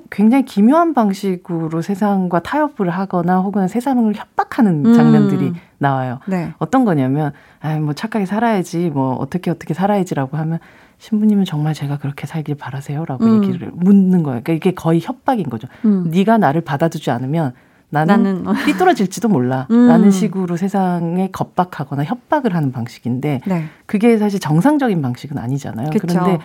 굉장히 기묘한 방식으로 세상과 타협을 하거나 혹은 세상을 협박하는 음. 장면들이 음. 나와요. 네. 어떤 거냐면, 아, 뭐 착하게 살아야지, 뭐 어떻게 어떻게 살아야지라고 하면 신부님은 정말 제가 그렇게 살길 바라세요라고 음. 얘기를 묻는 거예요. 그러니까 이게 거의 협박인 거죠. 음. 네가 나를 받아주지 않으면 나는, 나는 삐뚤어질지도 몰라. 음. 라는 식으로 세상에 겁박하거나 협박을 하는 방식인데 네. 그게 사실 정상적인 방식은 아니잖아요. 그쵸. 그런데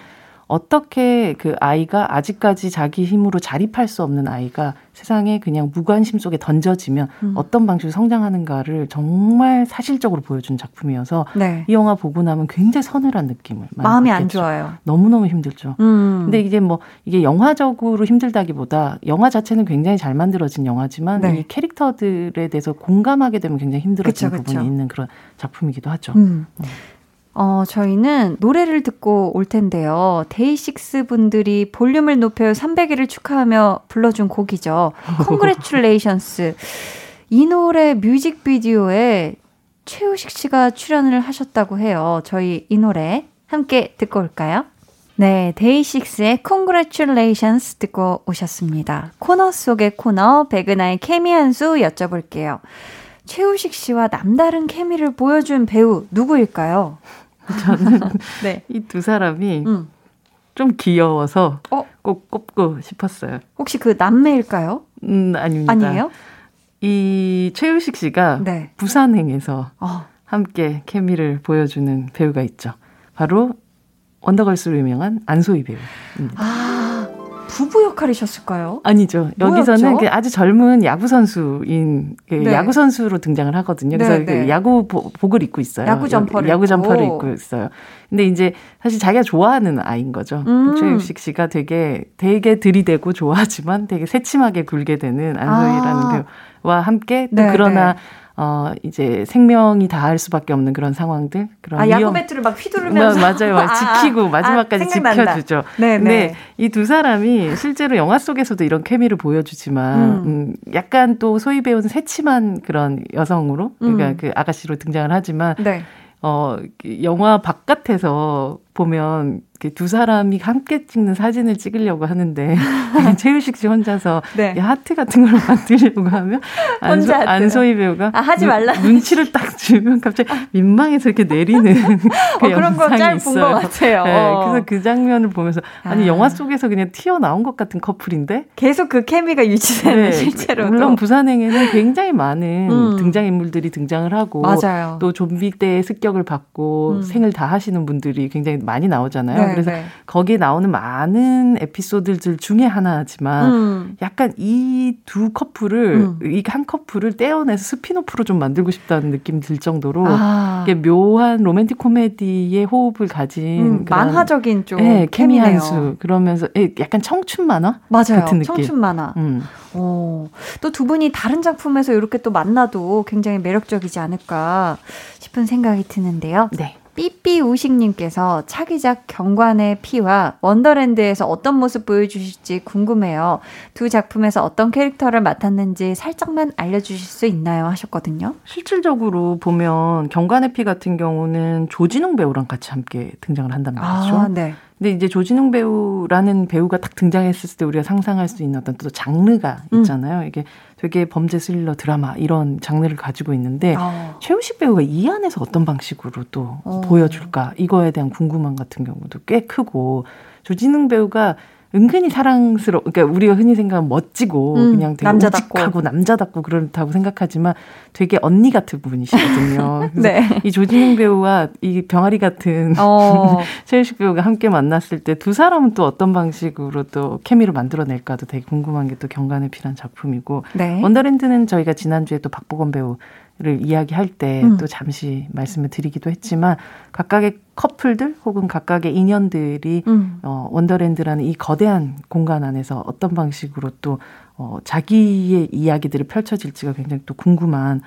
어떻게 그 아이가 아직까지 자기 힘으로 자립할 수 없는 아이가 세상에 그냥 무관심 속에 던져지면 음. 어떤 방식으로 성장하는가를 정말 사실적으로 보여준 작품이어서 네. 이 영화 보고 나면 굉장히 서늘한 느낌을 마음이 받겠죠. 안 좋아요. 너무너무 힘들죠. 음. 근데 이게 뭐 이게 영화적으로 힘들다기보다 영화 자체는 굉장히 잘 만들어진 영화지만 네. 이 캐릭터들에 대해서 공감하게 되면 굉장히 힘들어지는 그쵸, 부분이 그쵸. 있는 그런 작품이기도 하죠. 음. 음. 어, 저희는 노래를 듣고 올 텐데요. 데이식스 분들이 볼륨을 높여 300일을 축하하며 불러준 곡이죠. Congratulations. 이 노래 뮤직비디오에 최우식 씨가 출연을 하셨다고 해요. 저희 이 노래 함께 듣고 올까요? 네, 데이식스의 Congratulations 듣고 오셨습니다. 코너 속의 코너, 백은하의 케미 한 수 여쭤볼게요. 최우식 씨와 남다른 케미를 보여준 배우 누구일까요? 저는 네. 이두 사람이 음. 좀 귀여워서 어? 꼭 꼽고 싶었어요. 혹시 그 남매일까요? 음, 아닙니다. 아니에요? 이 최우식 씨가 네. 부산행에서 어. 함께 케미를 보여주는 배우가 있죠. 바로 원더걸스로 유명한 안소희 배우입니다. 아, 부부 역할이셨을까요? 아니죠. 여기서는 그 아주 젊은 야구 선수인 그 네. 야구 선수로 등장을 하거든요. 그래서 네, 그 네. 야구 복을 입고 있어요. 야구 점퍼를 야구 점퍼를 입고 있어요. 근데 이제 사실 자기가 좋아하는 아이인 거죠. 음. 최우식 씨가 되게 되게 들이대고 좋아하지만 되게 새침하게 굴게 되는 안소희라는 아. 배우와 함께 또 네, 그러나 네. 어, 이제 생명이 다할 수밖에 없는 그런 상황들. 그런 아, 야구 배트를 막 휘두르면서. 맞아요. 아, 지키고 아, 마지막까지 아, 지켜주죠. 네, 네. 이두 사람이 실제로 영화 속에서도 이런 케미를 보여주지만, 음. 음, 약간 또 소위 배우는 새침한 그런 여성으로, 그러니까 음. 그 아가씨로 등장을 하지만, 네. 어, 영화 바깥에서 보면 두 사람이 함께 찍는 사진을 찍으려고 하는데 최유식 씨 혼자서 네. 하트 같은 걸 만들려고 하면 안소, 안소희 배우가 아, 하지 말라 눈치를 딱 주면 갑자기 민망해서 이렇게 내리는 그 어, 그런 거 짧은 있어요. 것 같아요. 네, 그래서 그 장면을 보면서 아니 아. 영화 속에서 그냥 튀어 나온 것 같은 커플인데 계속 그 케미가 유지되는 네, 실제로 물론 부산행에는 굉장히 많은 음. 등장인물들이 등장을 하고 맞아요. 또 좀비 때 습격을 받고 음. 생을 다 하시는 분들이 굉장히 많이 나오잖아요. 네, 그래서 네. 거기에 나오는 많은 에피소드들 중에 하나지만 음. 약간 이 두 커플을 음. 이한 커플을 떼어내서 spin-off로 좀 만들고 싶다는 느낌이 들 정도로 아. 이게 묘한 로맨틱 코미디의 호흡을 가진 음, 만화적인 좀 네, 케미 한수 그러면서 예, 약간 청춘 만화 맞아요. 같은 느낌. 청춘 만화. 음. 또두 분이 다른 작품에서 이렇게 또 만나도 굉장히 매력적이지 않을까 싶은 생각이 드는데요. 네. 삐삐 우식님께서 차기작 경관의 피와 원더랜드에서 어떤 모습 보여주실지 궁금해요. 두 작품에서 어떤 캐릭터를 맡았는지 살짝만 알려주실 수 있나요? 하셨거든요. 실질적으로 보면 경관의 피 같은 경우는 조진웅 배우랑 같이 함께 등장을 한단 말이죠. 아, 네. 근데 이제 조진웅 배우라는 배우가 딱 등장했을 때 우리가 상상할 수 있는 어떤 또 장르가 음. 있잖아요. 음. 이게 되게 범죄 스릴러 드라마 이런 장르를 가지고 있는데 어. 최우식 배우가 이 안에서 어떤 방식으로 또 어. 보여줄까 이거에 대한 궁금함 같은 경우도 꽤 크고 조진웅 배우가 은근히 사랑스러워. 그러니까 우리가 흔히 생각하면 멋지고 음, 그냥 되게 남자답고. 우직하고 남자답고 그렇다고 생각하지만 되게 언니 같은 부분이시거든요. 네. 이 조진웅 배우와 이 병아리 같은 어. 최일식 배우가 함께 만났을 때 두 사람은 또 어떤 방식으로 또 케미를 만들어낼까도 되게 궁금한 게 또 경관에 필한 작품이고 네. 원더랜드는 저희가 지난주에 또 박보검 배우 를 이야기할 때또 음. 잠시 말씀을 드리기도 했지만 각각의 커플들 혹은 각각의 인연들이 음. 어, 원더랜드라는 이 거대한 공간 안에서 어떤 방식으로 또 어, 자기의 이야기들을 펼쳐질지가 굉장히 또 궁금한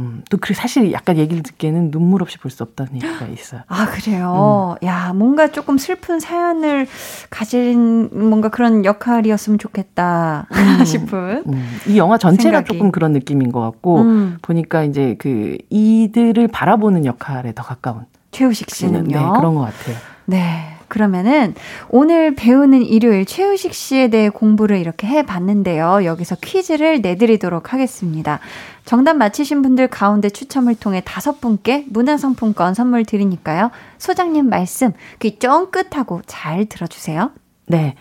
음, 또 그래 사실 약간 얘기를 듣기에는 눈물 없이 볼 수 없다는 얘기가 있어요. 아 그래요. 음. 야 뭔가 조금 슬픈 사연을 가진 뭔가 그런 역할이었으면 좋겠다 음. 싶은. 음. 이 영화 전체가 생각이. 조금 그런 느낌인 것 같고 음. 보니까 이제 그 이들을 바라보는 역할에 더 가까운. 최우식 씨는요. 네 그런 것 같아요. 네. 그러면은 오늘 배우는 일요일 최우식 씨에 대해 공부를 이렇게 해 봤는데요. 여기서 퀴즈를 내드리도록 하겠습니다. 정답 맞히신 분들 가운데 추첨을 통해 다섯 분께 문화상품권 선물 드리니까요. 소장님 말씀 귀 쫑긋하고 잘 들어주세요. 네.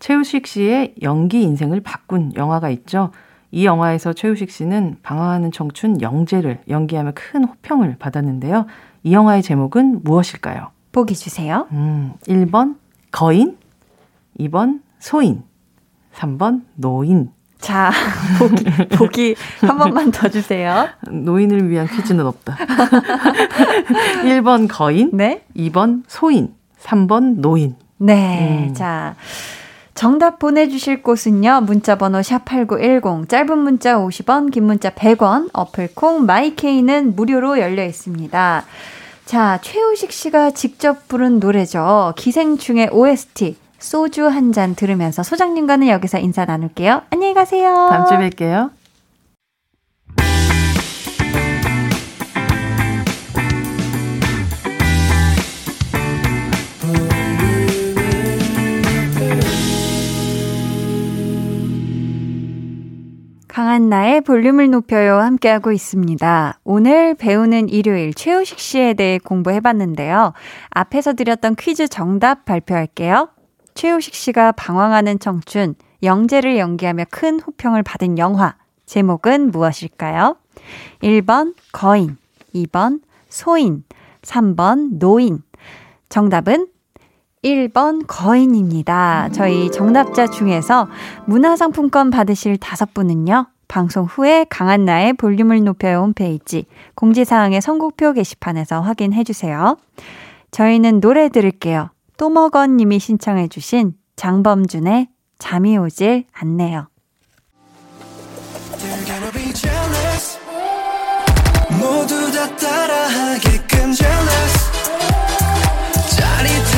최우식 씨의 연기 인생을 바꾼 영화가 있죠. 이 영화에서 최우식 씨는 방황하는 청춘 영재를 연기하며 큰 호평을 받았는데요. 이 영화의 제목은 무엇일까요? 보기 주세요. 음, 1번 거인, 2번 소인, 3번 노인. 자, 보기, 보기 한 번만 더 주세요. 노인을 위한 퀴즈는 없다. 1번 거인, 네? 2번 소인, 3번 노인. 네, 음. 자. 정답 보내주실 곳은요. 문자번호 샵8910, 짧은 문자 50원, 긴 문자 100원, 어플콩, 마이케이는 무료로 열려 있습니다. 자, 최우식 씨가 직접 부른 노래죠. 기생충의 OST. 소주 한 잔 들으면서 소장님과는 여기서 인사 나눌게요. 안녕히 가세요. 다음 주에 뵐게요. 강한 나의 볼륨을 높여요 함께하고 있습니다. 오늘 배우는 일요일 최우식 씨에 대해 공부해봤는데요. 앞에서 드렸던 퀴즈 정답 발표할게요. 최우식 씨가 방황하는 청춘, 영재를 연기하며 큰 호평을 받은 영화. 제목은 무엇일까요? 1번 거인, 2번 소인, 3번 노인. 정답은 1번 거인입니다. 저희 정답자 중에서 문화상품권 받으실 다섯 분은요. 방송 후에 강한나의 볼륨을 높여요 홈페이지 공지사항의 선곡표 게시판에서 확인해 주세요. 저희는 노래 들을게요. 또먹건 님이 신청해 주신 장범준의 잠이 오질 않네요. 모두 다 따라하게끔 jealous 짜릿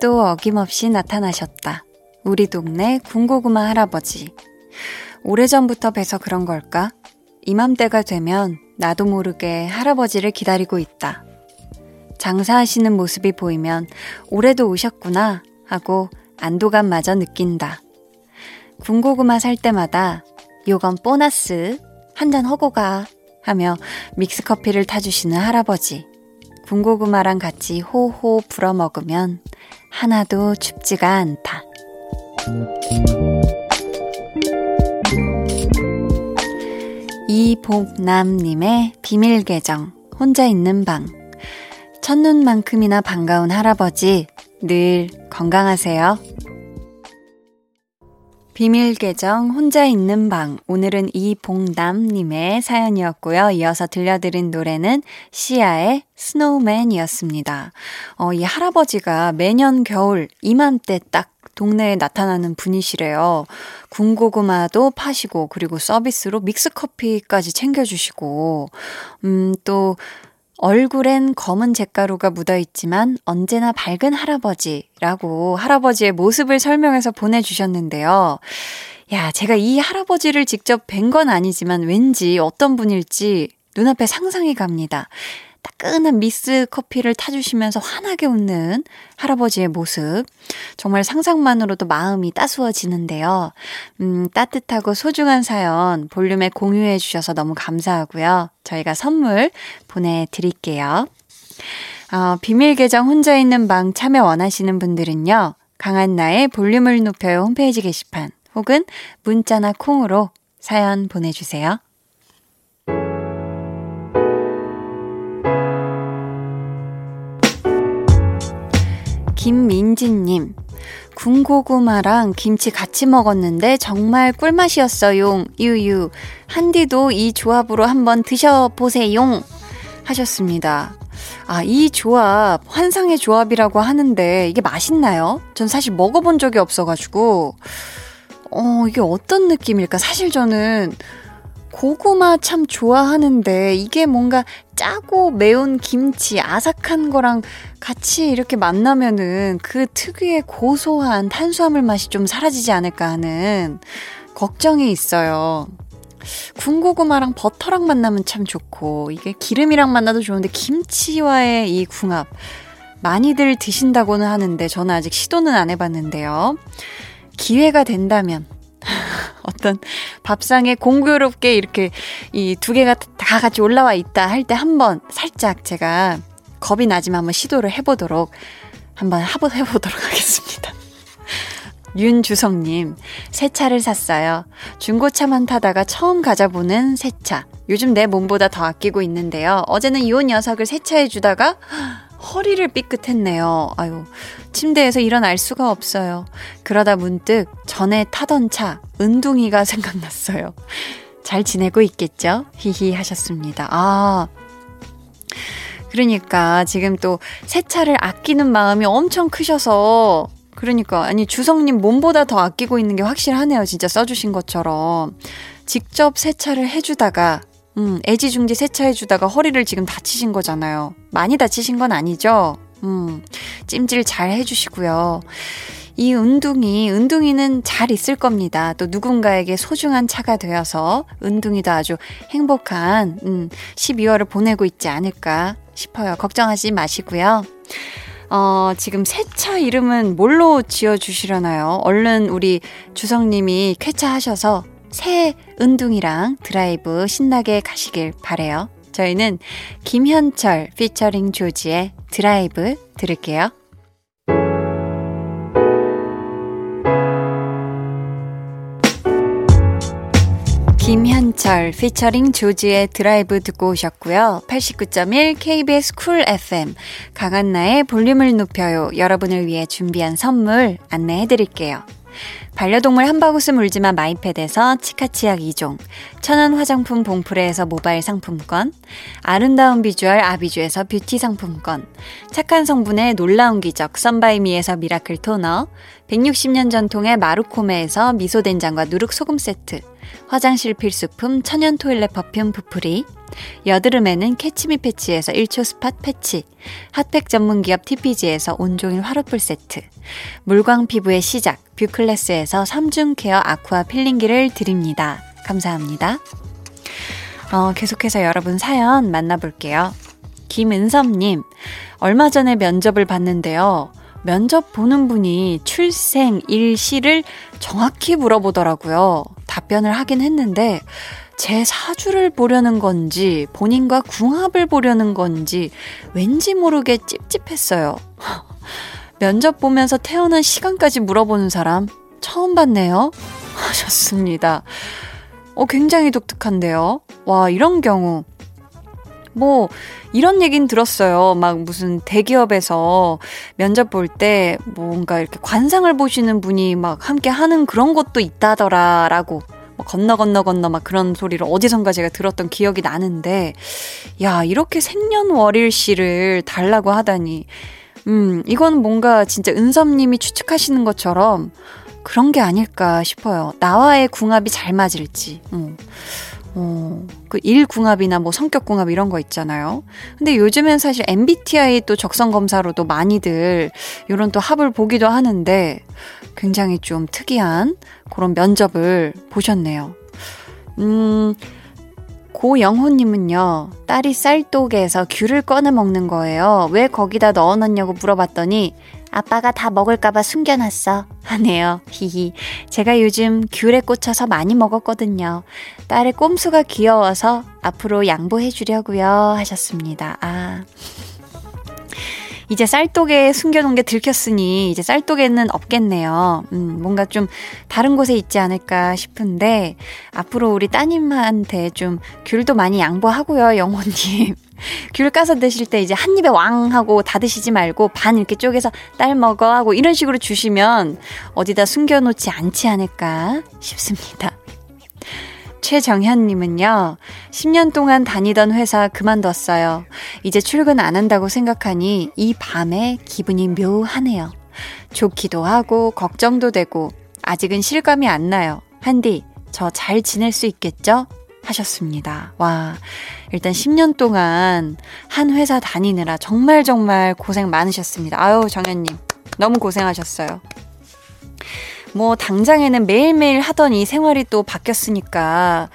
올해도 어김없이 나타나셨다. 우리 동네 군고구마 할아버지. 오래전부터 뵈서 그런 걸까? 이맘때가 되면 나도 모르게 할아버지를 기다리고 있다. 장사하시는 모습이 보이면 올해도 오셨구나 하고 안도감마저 느낀다. 군고구마 살 때마다 요건 보너스 한 잔 허고 가 하며 믹스커피를 타주시는 할아버지. 군고구마랑 같이 호호 불어 먹으면 하나도 춥지가 않다. 이복남님의 비밀 계정, 혼자 있는 방. 첫눈만큼이나 반가운 할아버지, 늘 건강하세요. 비밀 계정 혼자 있는 방 오늘은 이봉남님의 사연이었고요. 이어서 들려드린 노래는 시아의 스노우맨이었습니다. 어, 이 할아버지가 매년 겨울 이맘때 딱 동네에 나타나는 분이시래요. 군고구마도 파시고 그리고 서비스로 믹스커피까지 챙겨주시고 음, 또 얼굴엔 검은 잿가루가 묻어 있지만 언제나 밝은 할아버지라고 할아버지의 모습을 설명해서 보내주셨는데요. 야, 제가 이 할아버지를 직접 뵌 건 아니지만 왠지 어떤 분일지 눈앞에 상상이 갑니다. 따끈한 미스 커피를 타주시면서 환하게 웃는 할아버지의 모습. 정말 상상만으로도 마음이 따스워지는데요. 음, 따뜻하고 소중한 사연 볼륨에 공유해 주셔서 너무 감사하고요. 저희가 선물 보내드릴게요. 어, 비밀 계정 혼자 있는 방 참여 원하시는 분들은요. 강한 나의 볼륨을 높여요 홈페이지 게시판 혹은 문자나 콩으로 사연 보내주세요. 김민지님, 군고구마랑 김치 같이 먹었는데 정말 꿀맛이었어요. 유유. 한디도 이 조합으로 한번 드셔보세요. 하셨습니다. 아, 이 조합, 환상의 조합이라고 하는데 이게 맛있나요? 전 사실 먹어본 적이 없어가지고, 어, 이게 어떤 느낌일까? 사실 저는 고구마 참 좋아하는데 이게 뭔가 짜고 매운 김치, 아삭한 거랑 같이 이렇게 만나면은 그 특유의 고소한 탄수화물 맛이 좀 사라지지 않을까 하는 걱정이 있어요. 군고구마랑 버터랑 만나면 참 좋고 이게 기름이랑 만나도 좋은데 김치와의 이 궁합 많이들 드신다고는 하는데 저는 아직 시도는 안 해봤는데요. 기회가 된다면 어떤 밥상에 공교롭게 이렇게 이 두 개가 다 같이 올라와 있다 할 때 한번 살짝 제가 겁이 나지만 한번 시도를 해보도록 한번 해보도록 하겠습니다. 윤주성님, 새 차를 샀어요. 중고차만 타다가 처음 가져보는 새 차. 요즘 내 몸보다 더 아끼고 있는데요. 어제는 이 녀석을 세차해주다가 허리를 삐끗했네요. 아유, 침대에서 일어날 수가 없어요. 그러다 문득 전에 타던 차, 은둥이가 생각났어요. 잘 지내고 있겠죠? 히히 하셨습니다. 아, 그러니까 지금 또 새 차를 아끼는 마음이 엄청 크셔서 그러니까 아니 주성님 몸보다 더 아끼고 있는 게 확실하네요. 진짜 써주신 것처럼 직접 세차를 해주다가 음, 애지중지 세차해주다가 허리를 지금 다치신 거잖아요. 많이 다치신 건 아니죠? 음, 찜질 잘 해주시고요. 이 은둥이, 은둥이는 잘 있을 겁니다. 또 누군가에게 소중한 차가 되어서 은둥이도 아주 행복한, 음, 12월을 보내고 있지 않을까 싶어요. 걱정하지 마시고요. 어, 지금 새 차 이름은 뭘로 지어주시려나요? 얼른 우리 주성님이 쾌차하셔서 새 은둥이랑 드라이브 신나게 가시길 바래요. 저희는 김현철 피처링 조지의 드라이브 들을게요. 김현철 피처링 조지의 드라이브 듣고 오셨고요. 89.1 KBS 쿨 FM 강한나의 볼륨을 높여요. 여러분을 위해 준비한 선물 안내해 드릴게요. 반려동물 한바구스 물지마 마이패드에서 치카치약 2종, 천연 화장품 봉프레에서 모바일 상품권, 아름다운 비주얼 아비주에서 뷰티 상품권, 착한 성분의 놀라운 기적 썬바이미에서 miracle toner, 160년 전통의 마루코메에서 미소된장과 누룩소금 세트, 화장실 필수품 천연 toilet perfume 부풀이, 여드름에는 캐치미 패치에서 1초 spot patch, 핫팩 전문기업 TPG에서 온종일 화롯불 세트, 물광 피부의 시작 뷰클래스에서 3중 care aqua peeling기를 드립니다. 감사합니다. 어, 계속해서 여러분 사연 만나볼게요. 김은섭님, 얼마 전에 면접을 봤는데요. 면접 보는 분이 출생 일시를 정확히 물어보더라고요. 답변을 하긴 했는데, 제 사주를 보려는 건지, 본인과 궁합을 보려는 건지, 왠지 모르게 찝찝했어요. 면접 보면서 태어난 시간까지 물어보는 사람, 처음 봤네요. 하셨습니다. 어, 굉장히 독특한데요. 와, 이런 경우. 뭐, 이런 얘긴 들었어요. 막 무슨 대기업에서 면접 볼 때 뭔가 이렇게 관상을 보시는 분이 막 함께 하는 그런 것도 있다더라, 라고. 뭐 건너 건너 건너 막 그런 소리를 어디선가 제가 들었던 기억이 나는데, 야, 이렇게 생년월일 씨를 달라고 하다니. 음, 이건 뭔가 진짜 은섭님이 추측하시는 것처럼 그런 게 아닐까 싶어요. 나와의 궁합이 잘 맞을지. 음. 어, 그 일궁합이나 뭐 성격궁합 이런 거 있잖아요. 근데 요즘엔 사실 MBTI 또 적성 검사로도 많이들 이런 또 합을 보기도 하는데 굉장히 좀 특이한 그런 면접을 보셨네요. 음, 고영호님은요, 딸이 쌀독에서 귤을 꺼내 먹는 거예요. 왜 거기다 넣어놨냐고 물어봤더니, 아빠가 다 먹을까봐 숨겨놨어. 하네요. 히히. 제가 요즘 귤에 꽂혀서 많이 먹었거든요. 딸의 꼼수가 귀여워서 앞으로 양보해주려고요. 하셨습니다. 아. 이제 쌀독에 숨겨놓은 게 들켰으니 이제 쌀독에는 없겠네요. 음, 뭔가 좀 다른 곳에 있지 않을까 싶은데 앞으로 우리 따님한테 좀 귤도 많이 양보하고요, 영호님. 귤 까서 드실 때 이제 한 입에 왕 하고 다 드시지 말고 반 이렇게 쪼개서 딸 먹어 하고 이런 식으로 주시면 어디다 숨겨놓지 않지 않을까 싶습니다. 최정현님은요, 10년 동안 다니던 회사 그만뒀어요. 이제 출근 안 한다고 생각하니 이 밤에 기분이 묘하네요. 좋기도 하고, 걱정도 되고, 아직은 실감이 안 나요. 한디, 저 잘 지낼 수 있겠죠? 하셨습니다. 와, 일단 10년 동안 한 회사 다니느라 정말 정말 고생 많으셨습니다. 아유, 정현님. 너무 고생하셨어요. 뭐, 당장에는 매일매일 하던 이 생활이 또 바뀌었으니까,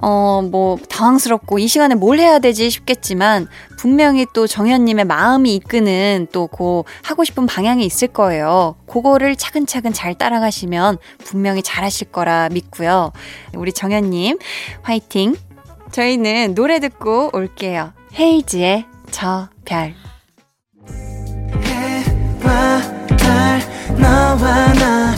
어, 뭐, 당황스럽고 이 시간에 뭘 해야 되지 싶겠지만, 분명히 또 정현님의 마음이 이끄는 또 그 하고 싶은 방향이 있을 거예요. 그거를 차근차근 잘 따라가시면 분명히 잘하실 거라 믿고요. 우리 정현님, 화이팅! 저희는 노래 듣고 올게요. 헤이즈의 저 별. 해와 달, 너와 나.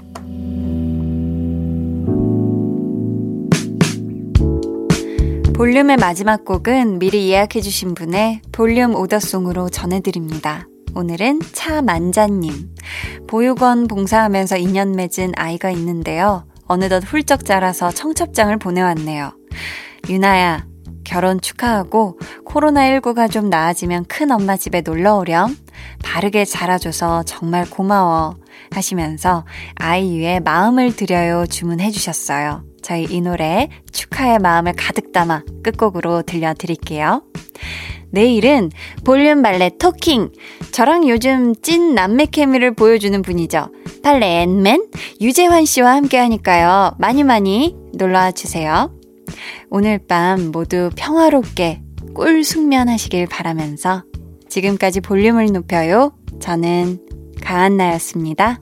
볼륨의 마지막 곡은 미리 예약해주신 분의 볼륨 오더송으로 전해드립니다. 오늘은 차만자님. 보육원 봉사하면서 2년 맺은 아이가 있는데요. 어느덧 훌쩍 자라서 청첩장을 보내왔네요. 유나야, 결혼 축하하고 코로나19가 좀 나아지면 큰 엄마 집에 놀러 오렴. 바르게 자라줘서 정말 고마워. 하시면서 아이유의 마음을 드려요 주문해 주셨어요. 저희 이 노래 축하의 마음을 가득 담아 끝곡으로 들려드릴게요. 내일은 볼륨 발레 토킹. 저랑 요즘 찐 남매 케미를 보여주는 분이죠. 발레 앤맨 유재환 씨와 함께 하니까요. 많이 많이 놀러와 주세요. 오늘 밤 모두 평화롭게 꿀 숙면하시길 바라면서 지금까지 볼륨을 높여요. 저는 가한나였습니다.